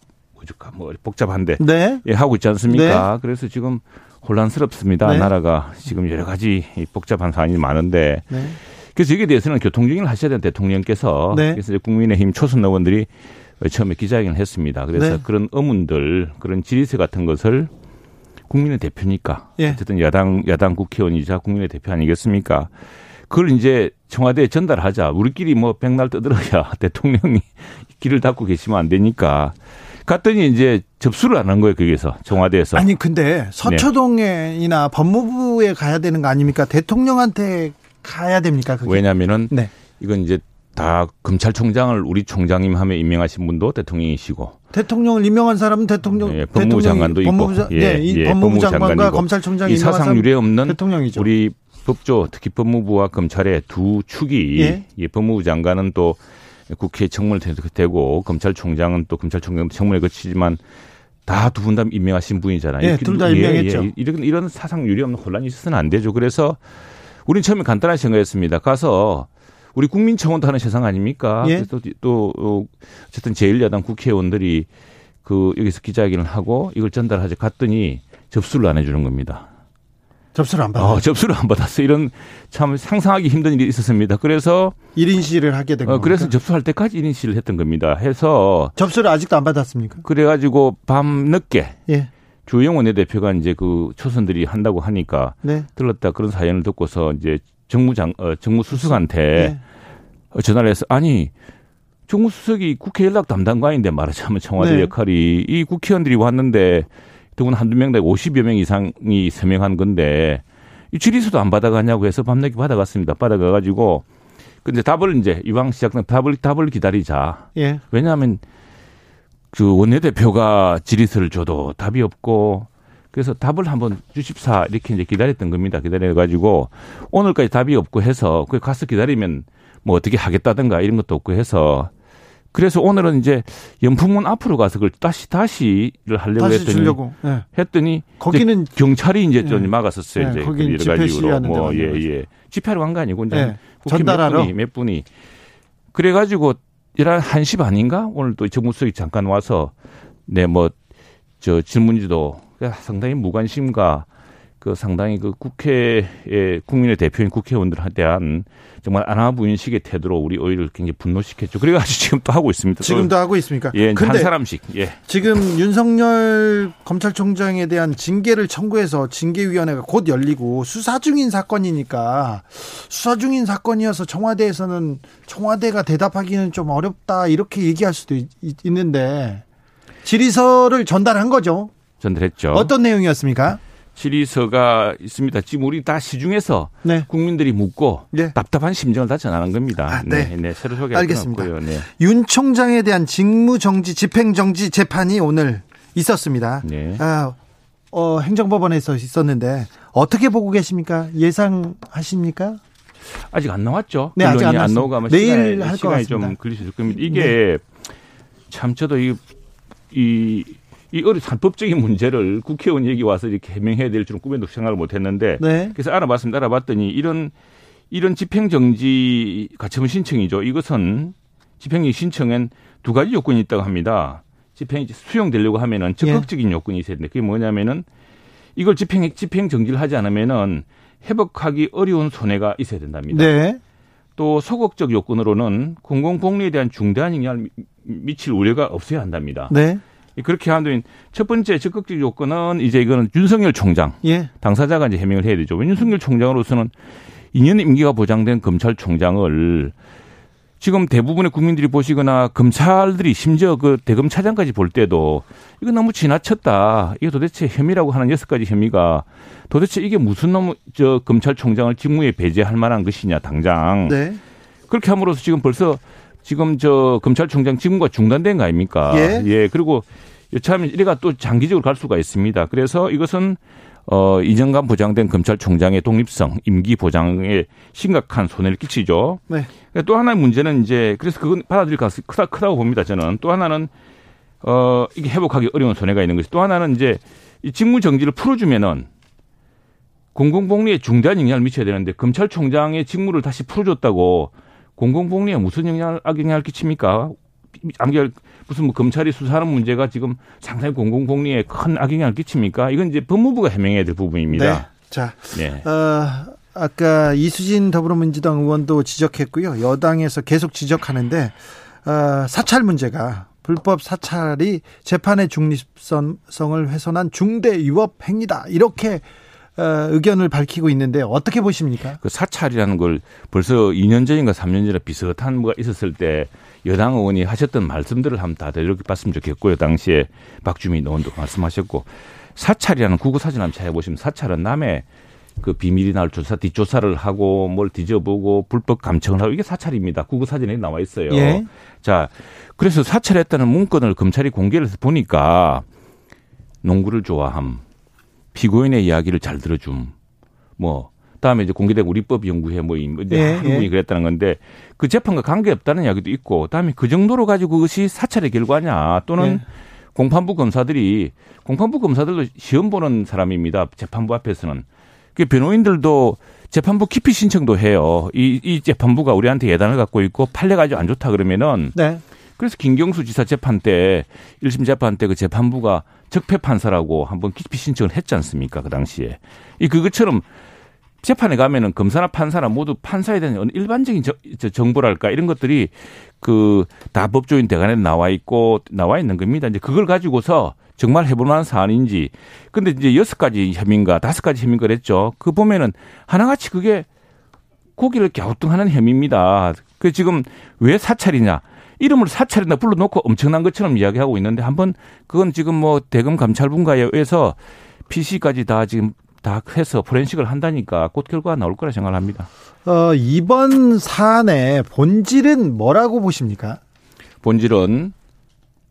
뭐 복잡한데 네. 예, 하고 있지 않습니까? 네. 그래서 지금 혼란스럽습니다. 네. 나라가 지금 여러 가지 복잡한 사안이 많은데 네. 그래서 여기에 대해서는 교통정리를 하셔야 되는 대통령께서 네. 그래서 국민의힘 초선 의원들이 처음에 기자회견을 했습니다. 그래서 네. 그런 의문들, 그런 질의서 같은 것을 국민의 대표니까 예. 어쨌든 야당 야당 국회의원이자 국민의 대표 아니겠습니까? 그걸 이제 청와대에 전달하자. 우리끼리 뭐 백날 떠들어야 (laughs) 대통령이 길을 닫고 계시면 안 되니까. 갔더니 이제 접수를 안 한 거예요, 거기에서. 청와대에서. 아니, 근데 서초동에나 네. 법무부에 가야 되는 거 아닙니까? 대통령한테 가야 됩니까? 그게? 왜냐면은 네. 이건 이제 다 검찰총장을 우리 총장님 하면 임명하신 분도 대통령이시고 대통령을 임명한 사람은 대통령 예, 법무부 장관도 있고 법무부, 예, 네, 예, 법무부 장관과 검찰총장이 사상 유례 없는 대통령이죠. 우리 법조 특히 법무부와 검찰의 두 축이 예. 예, 법무부 장관은 또 국회 청문회 되고 검찰총장은 또 검찰총장 청문회 거치지만 다 두 분 다 임명하신 분이잖아요. 예, 둘다 임명했죠. 예, 이런 이런 사상 유례 없는 혼란이 있어서는 안 되죠. 그래서 우리는 처음에 간단한 생각했습니다. 가서 우리 국민청원도 하는 세상 아닙니까? 예? 또, 또 어, 어쨌든 제1야당 국회의원들이 그 여기서 기자회견을 하고 이걸 전달하지 갔더니 접수를 안 해주는 겁니다. 접수를 안 받았어요. 어, 접수를 안 받았어요. 이런 참 상상하기 힘든 일이 있었습니다. 그래서 1인 시를 하게 된 어, 그래서 접수할 때까지 1인 시를 했던 겁니다. 해서 접수를 아직도 안 받았습니까? 그래 가지고 밤 늦게 예. 주영 원 내대표가 이제 그 초선들이 한다고 하니까 네. 들렀다 그런 사연을 듣고서 이제 정무장 어, 정무수석한테 네. 어, 전화를 해서 아니 정무수석이 국회 연락 담당관인데 말하자면 청와대 네. 역할이 이 국회의원들이 왔는데 더군 한두 명당 50여 명 이상이 서명한 건데 이 질의서도 안 받아가냐고 해서 밤늦게 받아갔습니다. 받아가가지고 근데 답을 이제 이왕 시작된 답을 답을 기다리자. 예. 왜냐하면 그 원내대표가 질의서를 줘도 답이 없고 그래서 답을 한번 주십사 이렇게 이제 기다렸던 겁니다. 기다려가지고 오늘까지 답이 없고 해서 그 가서 기다리면 뭐 어떻게 하겠다든가 이런 것도 없고 해서 그래서 오늘은 이제 연풍문 앞으로 가서 그걸 다시 다시를 하려고 다시 했더니 주려고. 네. 했더니 거기는 경찰이 이제 좀 네. 막았었어요. 네. 이제 그 여러 가지 이유로 뭐예예 예. 집회하러 간거 아니고 이제 네. 전달하러 몇 분이, 몇 분이 그래 가지고 11시 반인가 오늘 또 정무수석이 잠깐 와서 네 뭐 저 질문지도 상당히 무관심과 그 상당히 그 국회의 국민의 대표인 국회의원들에 대한 정말 아나부인식의 태도로 우리 오히려 굉장히 분노시켰죠. 그래가지고 지금 또 하고 있습니다. 지금도 하고 있습니까? 예, 근데 한 사람씩. 예. 지금 윤석열 검찰총장에 대한 징계를 청구해서 징계위원회가 곧 열리고 수사 중인 사건이니까 수사 중인 사건이어서 청와대에서는 청와대가 대답하기는 좀 어렵다 이렇게 얘기할 수도 있, 있는데 질의서를 전달한 거죠. 전달했죠. 어떤 내용이었습니까? 질의서가 있습니다. 지금 우리 다 시중에서 네. 국민들이 묻고 네. 답답한 심정을 다 전하는 겁니다. 아, 네. 네. 네, 새로 소개할 알겠습니다. 네. 윤 총장에 대한 직무정지, 집행정지 재판이 오늘 있었습니다. 네. 아, 어, 행정법원에서 있었는데 어떻게 보고 계십니까? 예상하십니까? 아직 안 나왔죠. 네, 아직 안, 안 나오고 아마 내일 할 시간이 좀 걸리실 겁니다. 이게 네. 참 저도 이, 이, 이 어리 산법적인 문제를 국회의원 얘기 와서 이렇게 해명해야 될 줄은 꿈에도 생각을 못 했는데 네. 그래서 알아봤습니다. 알아봤더니 이런 이런 집행정지 가처분 신청이죠. 이것은 집행정지 신청엔 두 가지 요건이 있다고 합니다. 집행이 수용되려고 하면은 적극적인 예. 요건이 있어야 되는데 그게 뭐냐면은 이걸 집행 집행 정지를 하지 않으면은 회복하기 어려운 손해가 있어야 된답니다. 네. 또 소극적 요건으로는 공공복리에 대한 중대한 영향을 미칠 우려가 없어야 한답니다. 네. 그렇게 한다면 첫 번째 적극적 요건은 이제 이거는 윤석열 총장 예. 당사자가 이제 해명을 해야 되죠. 윤석열 총장으로서는 2년 임기가 보장된 검찰총장을 지금 대부분의 국민들이 보시거나 검찰들이 심지어 그 대검차장까지 볼 때도 이거 너무 지나쳤다. 이게 도대체 혐의라고 하는 여섯 가지 혐의가 도대체 이게 무슨 놈, 저 검찰총장을 직무에 배제할 만한 것이냐, 당장. 네. 그렇게 함으로써 지금 벌써 지금 저 검찰총장 직무가 중단된 거 아닙니까? 예. 예. 그리고 참 이래가 또 장기적으로 갈 수가 있습니다. 그래서 이것은 어, 2년간 보장된 검찰총장의 독립성, 임기 보장에 심각한 손해를 끼치죠. 네. 또 하나의 문제는 이제 그래서 그건 받아들일 가능성이 크다, 크다고 봅니다. 저는 또 하나는 어, 이게 회복하기 어려운 손해가 있는 것이 또 하나는 이제 이 직무 정지를 풀어주면은 공공복리에 중대한 영향을 미쳐야 되는데 검찰총장의 직무를 다시 풀어줬다고 공공복리에 무슨 영향을 악영향을 끼칩니까? 악영향 무슨 뭐 검찰이 수사하는 문제가 지금 상당히 공공복리에 큰 악영향을 끼칩니까? 이건 이제 법무부가 해명해야 될 부분입니다. 네. 자, 네. 어, 아까 이수진 더불어민주당 의원도 지적했고요. 여당에서 계속 지적하는데 어, 사찰 문제가 불법 사찰이 재판의 중립성을 훼손한 중대 위법 행위다 이렇게 어, 의견을 밝히고 있는데 어떻게 보십니까? 그 사찰이라는 걸 벌써 2년 전인가 3년 전에 비슷한 뭐가 있었을 때 여당 의원이 하셨던 말씀들을 한번 다들 이렇게 봤으면 좋겠고요. 당시에 박주민 의원도 말씀하셨고 사찰이라는 구구 사진 한번 찾아보시면 사찰은 남의 그 비밀이 나올 조사 뒷조사를 하고 뭘 뒤져보고 불법 감청을 하고 이게 사찰입니다. 구구 사진에 나와 있어요. 예. 자, 그래서 사찰했다는 문건을 검찰이 공개를 해서 보니까 농구를 좋아함, 피고인의 이야기를 잘 들어줌. 뭐 다음에 이제 공개된 우리법 연구회 모임, 근데 예, 한분이 예. 그랬다는 건데 그 재판과 관계 없다는 이야기도 있고, 다음에 그 정도로 가지고 그것이 사찰의 결과냐, 또는 예. 공판부 검사들이 공판부 검사들도 시험 보는 사람입니다. 재판부 앞에서는 그 변호인들도 재판부 기피 신청도 해요. 이, 이 재판부가 우리한테 예단을 갖고 있고 판례가 아주 안 좋다 그러면은 네. 그래서 김경수 지사 재판 때 1심 재판 때 그 재판부가 적폐 판사라고 한번 기피 신청을 했지 않습니까? 그 당시에. 이 그것처럼 재판에 가면은 검사나 판사나 모두 판사에 대한 일반적인 저, 저 정보랄까 이런 것들이 그 다 법조인 대관에 나와 있고 나와 있는 겁니다. 이제 그걸 가지고서 정말 해볼 만한 사안인지. 근데 이제 여섯 가지 혐의인가 다섯 가지 혐의인가 그랬죠. 그 보면은 하나같이 그게 고기를 갸우뚱하는 혐의입니다. 그 지금 왜 사찰이냐? 이름을 사찰이나 불러놓고 엄청난 것처럼 이야기하고 있는데 한번 그건 지금 뭐 대검 감찰분과에 의해서 PC까지 다 지금 다 해서 포렌식을 한다니까 곧 결과가 나올 거라 생각을 합니다. 어, 이번 사안의 본질은 뭐라고 보십니까? 본질은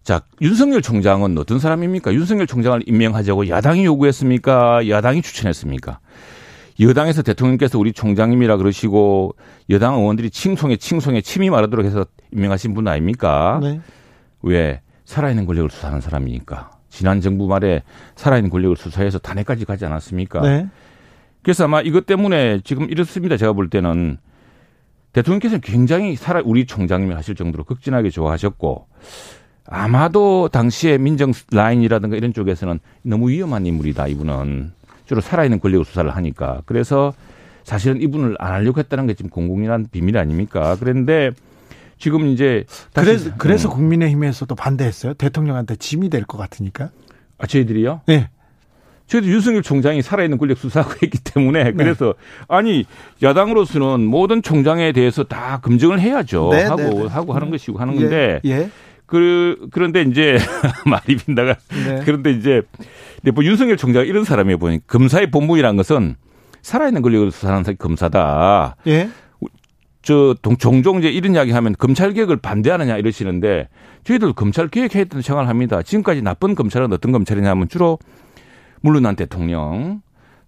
자, 윤석열 총장은 어떤 사람입니까? 윤석열 총장을 임명하자고 야당이 요구했습니까? 야당이 추천했습니까? 여당에서 대통령께서 우리 총장님이라 그러시고 여당 의원들이 칭송에 칭송에 침이 마르도록 해서 임명하신 분 아닙니까? 네. 왜 살아있는 권력을 수사하는 사람이니까. 지난 정부 말에 살아있는 권력을 수사해서 탄핵까지 가지 않았습니까? 네. 그래서 아마 이것 때문에 지금 이렇습니다. 제가 볼 때는 대통령께서는 굉장히 살아 우리 총장님이 하실 정도로 극진하게 좋아하셨고 아마도 당시에 민정 라인이라든가 이런 쪽에서는 너무 위험한 인물이다 이분은 주로 살아있는 권력을 수사를 하니까 그래서 사실은 이분을 안 하려고 했다는 게 지금 공공이란 비밀 아닙니까? 그런데 지금 이제 그래서 그래서 음. 국민의힘에서도 반대했어요. 대통령한테 짐이 될 것 같으니까. 아 저희들이요? 네. 저희도 윤석열 총장이 살아있는 권력 수사하고 (laughs) 있기 때문에 네. 그래서 아니 야당으로서는 모든 총장에 대해서 다 검증을 해야죠 네, 하고 네, 네. 하고 하는 것이고 하는 건데 예, 예. 그 그런데 이제 (laughs) 말이 빈다가 네. 그런데 이제 뭐 윤석열 총장 이런 사람이 보니 검사의 본분이란 것은 살아있는 권력을 수사하는 검사다. 예. 저 종종 이제 이런 이야기 하면 검찰 개혁을 반대하느냐 이러시는데 저희들 검찰 된다고 생각을 합니다. 지금까지 나쁜 검찰은 어떤 검찰이냐 하면 주로 물러난 대통령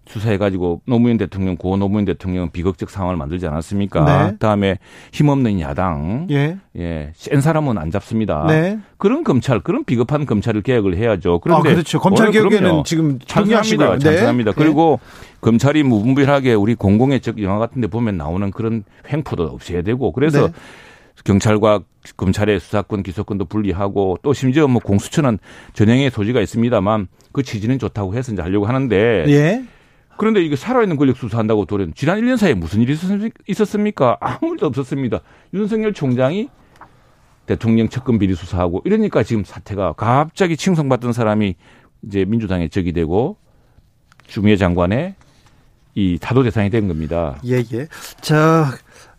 수사해가지고 노무현 대통령, 고 노무현 대통령 비극적 상황을 만들지 않았습니까? 네. 그다음에 힘없는 야당, 예, 예, 센 사람은 안 잡습니다. 네. 그런 검찰, 그런 비겁한 검찰을 개혁을 해야죠. 그런데 아, 그렇죠. 검찰 개혁에는 지금 찬성합니다. 찬성합니다. 네. 그리고 검찰이 무분별하게 우리 공공의 적 영화 같은데 보면 나오는 그런 횡포도 없애야 되고 그래서 네. 경찰과 검찰의 수사권, 기소권도 분리하고 또 심지어 뭐 공수처는 전형의 소지가 있습니다만 그 취지는 좋다고 해서 이제 하려고 하는데 예. 그런데 이게 살아있는 권력 수사한다고 도래는 지난 1년 사이에 무슨 일이 있었습니까? 아무 일도 없었습니다. 윤석열 총장이 대통령 측근 비리 수사하고 이러니까 지금 사태가 갑자기 칭송받던 사람이 이제 민주당의 적이 되고 주미애 장관의 이 타도 대상이 된 겁니다. 예, 예. 자,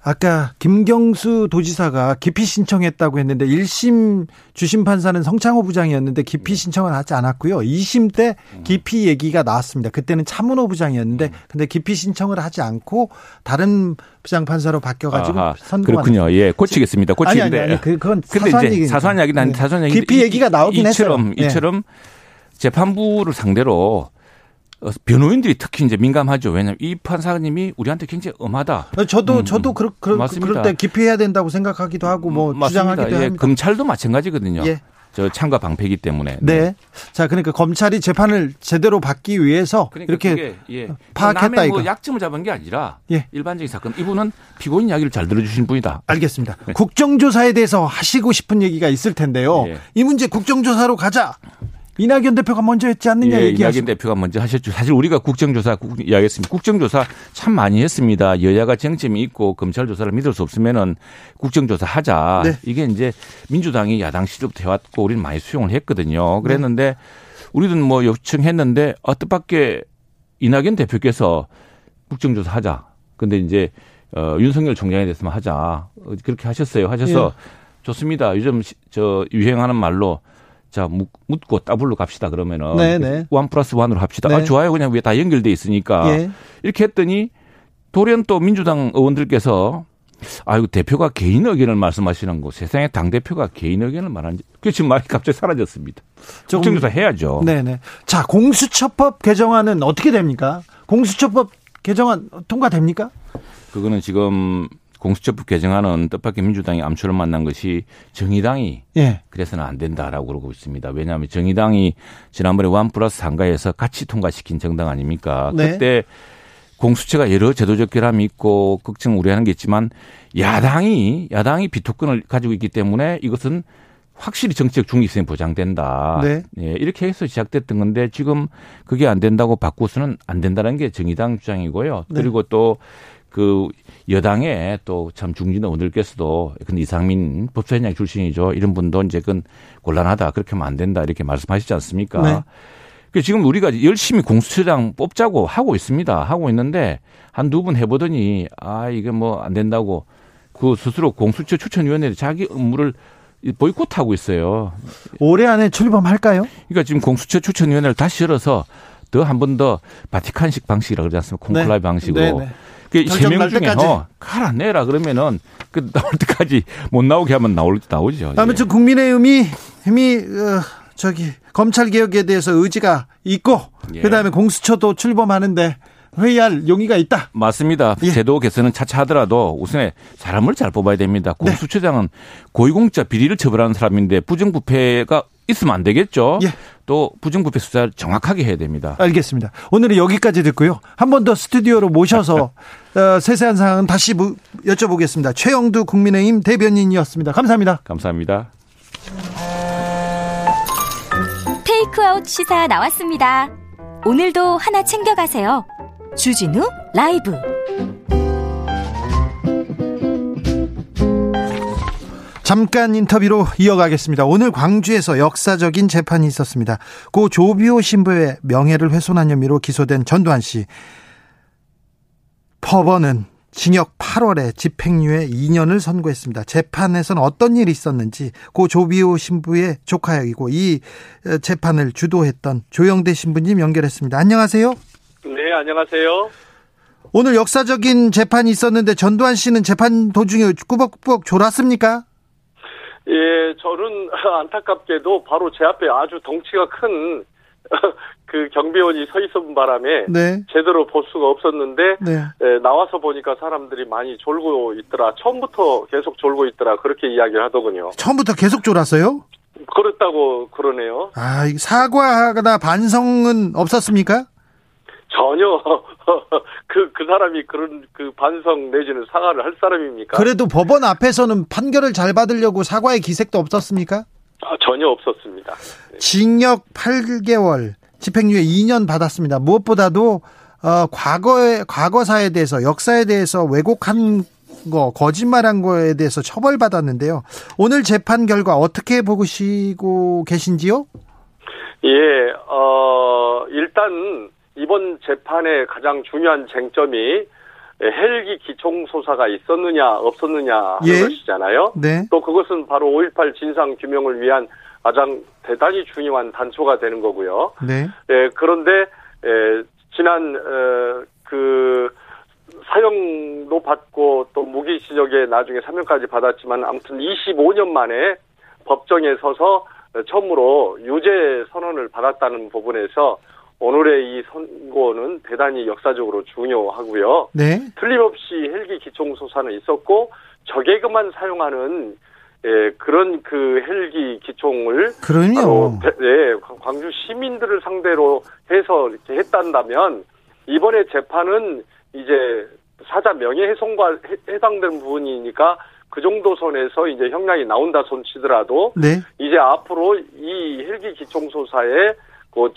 아까 김경수 도지사가 기피 신청했다고 했는데 1심 주심 판사는 성창호 부장이었는데 기피 신청을 하지 않았고요. 2심 때 기피 얘기가 나왔습니다. 그때는 차문호 부장이었는데 근데 기피 신청을 하지 않고 다른 부장 판사로 바뀌어 가지고 선고 그렇군요. 예, 고치겠습니다. 고치는데. 아니, 아니, 아니, 그건 사소한 얘기 사소한 이야기는 아닌데 네. 사소한 얘기 기피 얘기가 나오긴 이처럼, 했어요. 이처럼 재판부를 상대로 어, 변호인들이 특히 이제 민감하죠. 왜냐하면 이 판사님이 우리한테 굉장히 엄하다. 저도 음, 저도 그럴, 그럴, 그럴 때 기피해야 된다고 생각하기도 하고 뭐 맞습니다. 주장하기도 예, 합니다. 검찰도 마찬가지거든요. 예. 저 참가 방패기 때문에. 네. 네. 자, 그러니까 검찰이 재판을 제대로 받기 위해서 그러니까 이렇게 그게, 예. 파악했다 뭐 이거. 약점을 잡은 게 아니라 예. 일반적인 사건. 이분은 피고인 이야기를 잘 들어주신 분이다. 알겠습니다. 네. 국정조사에 대해서 하시고 싶은 얘기가 있을 텐데요. 예. 이 문제 국정조사로 가자. 이낙연 대표가 먼저 했지 않느냐 예, 얘기하시고. 이낙연 대표가 먼저 하셨죠. 사실 우리가 국정조사 이야기했습니다. 국정조사 참 많이 했습니다. 여야가 쟁점이 있고 검찰 조사를 믿을 수 없으면은 국정조사 하자. 네. 이게 이제 민주당이 야당 시절부터 해왔고 우리는 많이 수용을 했거든요. 그랬는데 네. 우리는 뭐 요청했는데 어, 뜻밖의 이낙연 대표께서 국정조사 하자. 근데 이제 어, 윤석열 총장에 대해서만 하자. 어, 그렇게 하셨어요. 하셔서 네. 좋습니다. 요즘 저 유행하는 말로 자 묻고 따블로 갑시다 그러면은 네네. 원 플러스 원으로 합시다. 아, 네. 아 좋아요 그냥 왜다 연결돼 있으니까 예. 이렇게 했더니 돌연 또 민주당 의원들께서 아이고 대표가 개인 의견을 말씀하시는 거 세상에 당 대표가 개인 의견을 말하는지 그 지금 말이 갑자기 사라졌습니다. 국정조사 해야죠. 네네. 자 공수처법 개정안은 어떻게 됩니까? 공수처법 개정안 통과됩니까? 그거는 지금 공수처법 개정안은 뜻밖의 민주당이 암초를 만난 것이 정의당이 예. 그래서는 안 된다라고 그러고 있습니다. 왜냐하면 정의당이 지난번에 원 플러스 상가에서 같이 통과시킨 정당 아닙니까? 네. 그때 공수처가 여러 제도적 결함이 있고 걱정 우려하는 게 있지만 야당이 야당이 비토권을 가지고 있기 때문에 이것은 확실히 정치적 중립성이 보장된다. 네. 예, 이렇게 해서 시작됐던 건데 지금 그게 안 된다고 바꾸서는 안 된다는 게 정의당 주장이고요. 네. 그리고 또 그 여당의 또 참 중진 의원들께서도 근데 이상민 법사위원장 출신이죠. 이런 분도 이제 그건 곤란하다. 그렇게 하면 안 된다. 이렇게 말씀하시지 않습니까? 네. 그 지금 우리가 열심히 공수처장 뽑자고 하고 있습니다. 하고 있는데 한두분 해보더니 아 이게 뭐 안 된다고 그 스스로 공수처 추천위원회 자기 업무를 보이콧하고 있어요. 올해 안에 출범할까요? 그러니까 지금 공수처 추천위원회를 다시 열어서 더 한 번 더 바티칸식 방식이라고 그러지 않습니까? 콩클라이 네. 방식으로. 네, 네. 그세명 중에 어, 칼안 내라 그러면은 그 나올 때까지 못 나오게 하면 나올 나오죠. 아무튼 예. 국민의힘이 힘이 어, 저기 검찰 개혁에 대해서 의지가 있고 예. 그다음에 공수처도 출범하는데 회의할 용의가 있다. 맞습니다. 예. 제도 개선은 차차 하더라도 우선에 사람을 잘 뽑아야 됩니다. 네. 공수처장은 고위공직자 비리를 처벌하는 사람인데 부정부패가 있으면 안 되겠죠. 예. 또 부정부패 수사를 정확하게 해야 됩니다. 알겠습니다. 오늘은 여기까지 듣고요. 한 번 더 스튜디오로 모셔서 (laughs) 어, 세세한 사항은 다시 여쭤보겠습니다. 최영두 국민의힘 대변인이었습니다. 감사합니다. 감사합니다. 테이크아웃 시사 나왔습니다. 오늘도 하나 챙겨가세요. 주진우 라이브. 잠깐 인터뷰로 이어가겠습니다. 오늘 광주에서 역사적인 재판이 있었습니다. 고 조비오 신부의 명예를 훼손한 혐의로 기소된 전두환 씨. 법원은 징역 8월에 집행유예 2년을 선고했습니다. 재판에서는 어떤 일이 있었는지 고 조비오 신부의 조카이고 이 어, 재판을 주도했던 조영대 신부님 연결했습니다. 안녕하세요. 네, 안녕하세요. 오늘 역사적인 재판이 있었는데 전두환 씨는 재판 도중에 꾸벅꾸벅 졸았습니까? 예, 저는 (laughs) 안타깝게도 바로 제 앞에 아주 덩치가 큰 (laughs) 그 경비원이 서 있었던 바람에 네. 제대로 볼 수가 없었는데 네. 에, 나와서 보니까 사람들이 많이 졸고 있더라. 처음부터 계속 졸고 있더라. 그렇게 이야기를 하더군요. 처음부터 계속 졸았어요? 그렇다고 그러네요. 아, 사과나 반성은 없었습니까? 전혀 (laughs) 그, 그 사람이 그런 그 반성 내지는 사과를 할 사람입니까? 그래도 법원 앞에서는 판결을 잘 받으려고 사과의 기색도 없었습니까? 아, 전혀 없었습니다. 네. 징역 8개월, 집행유예 2년 받았습니다. 무엇보다도 어, 과거의 과거사에 대해서 역사에 대해서 왜곡한 거 거짓말한 거에 대해서 처벌받았는데요. 오늘 재판 결과 어떻게 보시고 계신지요? 예, 어, 일단 이번 재판의 가장 중요한 쟁점이 헬기 기총소사가 있었느냐 없었느냐 하는 예? 것이잖아요. 네. 또 그것은 바로 5.18 진상 규명을 위한 가장 대단히 중요한 단초가 되는 거고요. 네. 예, 그런데 예, 지난 어, 그 사형도 받고 또 무기 시적에 나중에 사명까지 받았지만 아무튼 25년 만에 법정에 서서 처음으로 유죄 선언을 받았다는 부분에서 오늘의 이 선고는 대단히 역사적으로 중요하고요. 네. 틀림없이 헬기 기총 소사는 있었고 적에게만 사용하는 예, 그런 그 헬기 기총을 그럼요. 예, 광주 시민들을 상대로 해서 이렇게 했단다면 이번에 재판은 이제 사자 명예훼손과 해당된 부분이니까 그 정도 선에서 이제 형량이 나온다 손치더라도 네. 이제 앞으로 이 헬기 기총소사에 그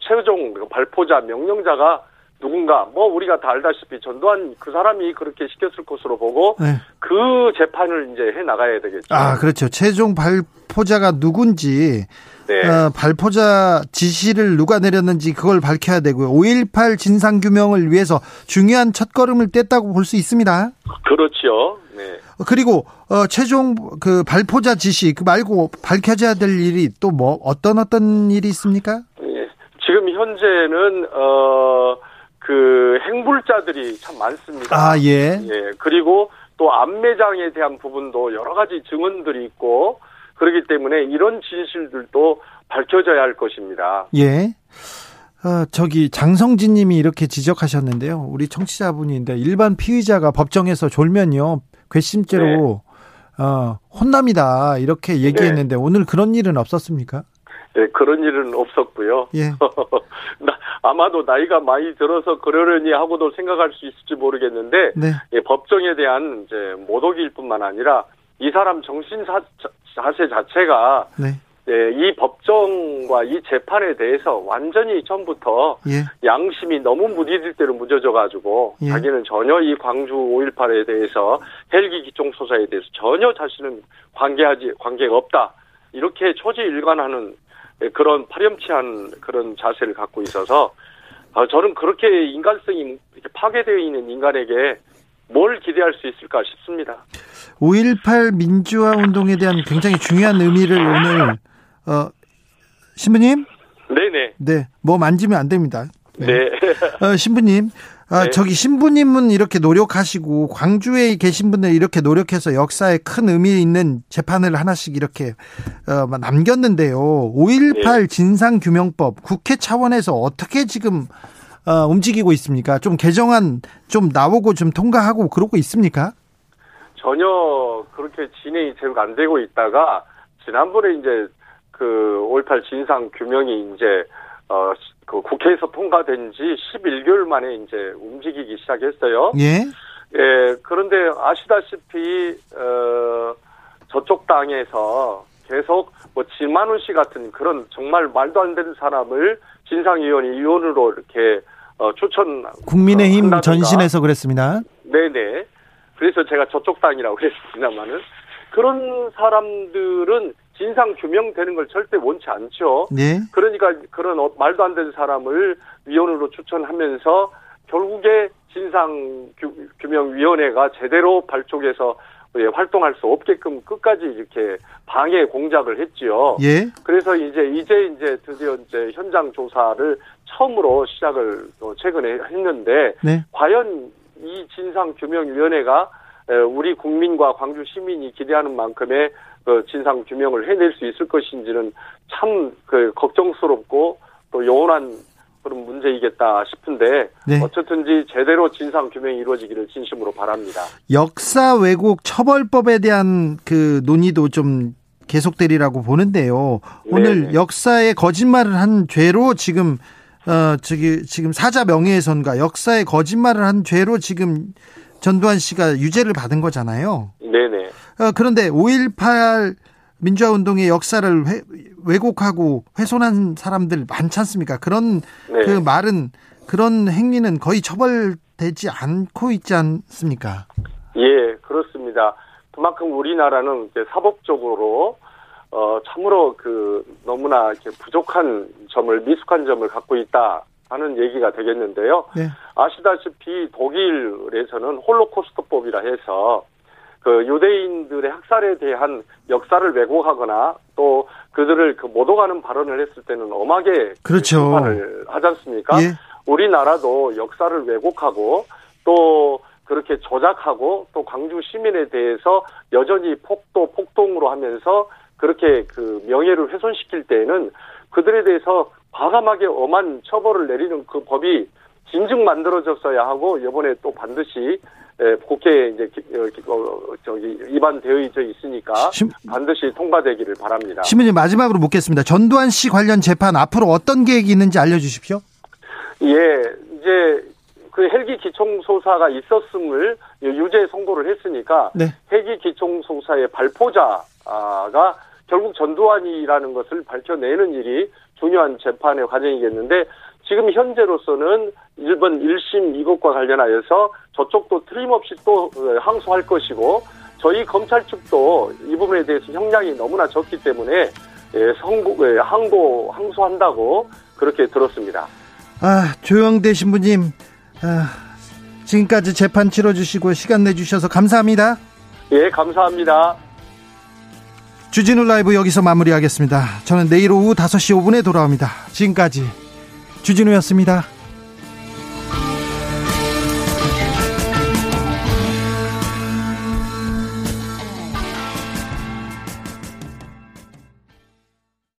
최종 발포자 명령자가 누군가 뭐 우리가 다 알다시피 전두환 그 사람이 그렇게 시켰을 것으로 보고 네. 그 재판을 이제 해 나가야 되겠죠. 아 그렇죠. 최종 발포자가 누군지 네. 어, 발포자 지시를 누가 내렸는지 그걸 밝혀야 되고요. 5.18 진상 규명을 위해서 중요한 첫 걸음을 뗐다고 볼 수 있습니다. 그렇죠. 네. 그리고 어, 최종 그 발포자 지시 그 말고 밝혀져야 될 일이 또 뭐 어떤 어떤 일이 있습니까? 현재는 어 그 행불자들이 참 많습니다. 아 예. 예. 그리고 또 안매장에 대한 부분도 여러 가지 증언들이 있고 그렇기 때문에 이런 진실들도 밝혀져야 할 것입니다. 예. 어, 저기 장성진 님이 이렇게 지적하셨는데요. 우리 청취자분인데 일반 피의자가 법정에서 졸면요. 괘씸죄로 네. 어, 혼납니다. 이렇게 얘기했는데 네. 오늘 그런 일은 없었습니까? 네, 그런 일은 없었고요. 예. (laughs) 나, 아마도 나이가 많이 들어서 그러려니 하고도 생각할 수 있을지 모르겠는데 네. 예, 법정에 대한 이제 모독일 뿐만 아니라 이 사람 정신 사, 자세 자체가 네. 예, 이 법정과 이 재판에 대해서 완전히 처음부터 예. 양심이 너무 무디질 대로 무뎌져 가지고 예. 자기는 전혀 이 광주 5.18에 대해서 헬기 기총 소사에 대해서 전혀 자신은 관계하지 관계가 없다. 이렇게 초지일관하는 예, 그런 파렴치한 그런 자세를 갖고 있어서 어, 저는 그렇게 인간성이 이렇게 파괴되어 있는 인간에게 뭘 기대할 수 있을까 싶습니다. 5.18 민주화 운동에 대한 굉장히 중요한 의미를 오늘 어, 신부님? 네네. 네, 뭐 만지면 안 됩니다. 네. 네. 어, 신부님, 아, 네. 저기 신부님은 이렇게 노력하시고 광주에 계신 분들 이렇게 노력해서 역사에 큰 의미 있는 재판을 하나씩 이렇게 어, 남겼는데요. 5.18 네. 진상규명법 국회 차원에서 어떻게 지금 어, 움직이고 있습니까? 좀 개정안 좀 나오고 좀 통과하고 그러고 있습니까? 전혀 그렇게 진행이 제대로 안 되고 있다가 지난번에 이제 그 5.18 진상 규명이 이제 어, 그 국회에서 통과된 지 11개월 만에 이제 움직이기 시작했어요. 예. 예, 그런데 아시다시피, 어, 저쪽 당에서 계속 뭐 진만훈 씨 같은 그런 정말 말도 안 되는 사람을 진상위원회 위원으로 이렇게 어, 추천. 국민의힘 어, 전신에서 그랬습니다. 네네. 그래서 제가 저쪽 당이라고 (laughs) 그랬습니다만은 그런 사람들은 진상 규명되는 걸 절대 원치 않죠. 네. 그러니까 그런 어, 말도 안 되는 사람을 위원으로 추천하면서 결국에 진상 규명위원회가 제대로 발족해서 예, 활동할 수 없게끔 끝까지 이렇게 방해 공작을 했지요. 예. 그래서 이제 이제 이제 드디어 이제 현장 조사를 처음으로 시작을 최근에 했는데 네. 과연 이 진상 규명위원회가 우리 국민과 광주 시민이 기대하는 만큼의 그 진상 규명을 해낼 수 있을 것인지는 참 그 걱정스럽고 또 영원한 그런 문제이겠다 싶은데 네. 어쨌든지 제대로 진상 규명이 이루어지기를 진심으로 바랍니다. 역사 왜곡 처벌법에 대한 그 논의도 좀 계속되리라고 보는데요. 오늘 네네. 역사에 거짓말을 한 죄로 지금 어 저기 지금 사자 명예훼손과 역사에 거짓말을 한 죄로 지금 전두환 씨가 유죄를 받은 거잖아요. 네네. 어, 그런데 5.18 민주화 운동의 역사를 회, 왜곡하고 훼손한 사람들 많지 않습니까? 그런 네. 그 말은 그런 행위는 거의 처벌되지 않고 있지 않습니까? 예, 그렇습니다. 그만큼 우리나라는 사법적으로 어 참으로 그 너무나 이렇게 부족한 점을 미숙한 점을 갖고 있다 하는 얘기가 되겠는데요. 네. 아시다시피 독일에서는 홀로코스트법이라 해서 그 유대인들의 학살에 대한 역사를 왜곡하거나 또 그들을 그 모독하는 발언을 했을 때는 엄하게 그렇죠. 심판을 하지 않습니까? 예. 우리나라도 역사를 왜곡하고 또 그렇게 조작하고 또 광주 시민에 대해서 여전히 폭도 폭동으로 하면서 그렇게 그 명예를 훼손시킬 때에는 그들에 대해서 과감하게 엄한 처벌을 내리는 그 법이 진즉 만들어졌어야 하고 이번에 또 반드시 국회에 이제 어, 어, 저기 입안되어 있으니까 반드시 통과되기를 바랍니다. 신부님 마지막으로 묻겠습니다. 전두환 씨 관련 재판 앞으로 어떤 계획이 있는지 알려주십시오. 예, 이제 그 헬기 기총 소사가 있었음을 유죄 선고를 했으니까 네. 헬기 기총 소사의 발포자가 결국 전두환이라는 것을 밝혀내는 일이 중요한 재판의 과정이겠는데 지금 현재로서는 일본 1심 이것과 관련하여서 저쪽도 틀림없이 또 항소할 것이고 저희 검찰 측도 이 부분에 대해서 형량이 너무나 적기 때문에 예, 성고, 예, 항고, 항소한다고 그렇게 들었습니다. 아, 조영대 신부님, 아, 지금까지 재판 치러주시고 시간 내주셔서 감사합니다. 예, 감사합니다. 주진우 라이브 여기서 마무리하겠습니다. 저는 내일 오후 5시 5분에 돌아옵니다. 지금까지 주진우였습니다.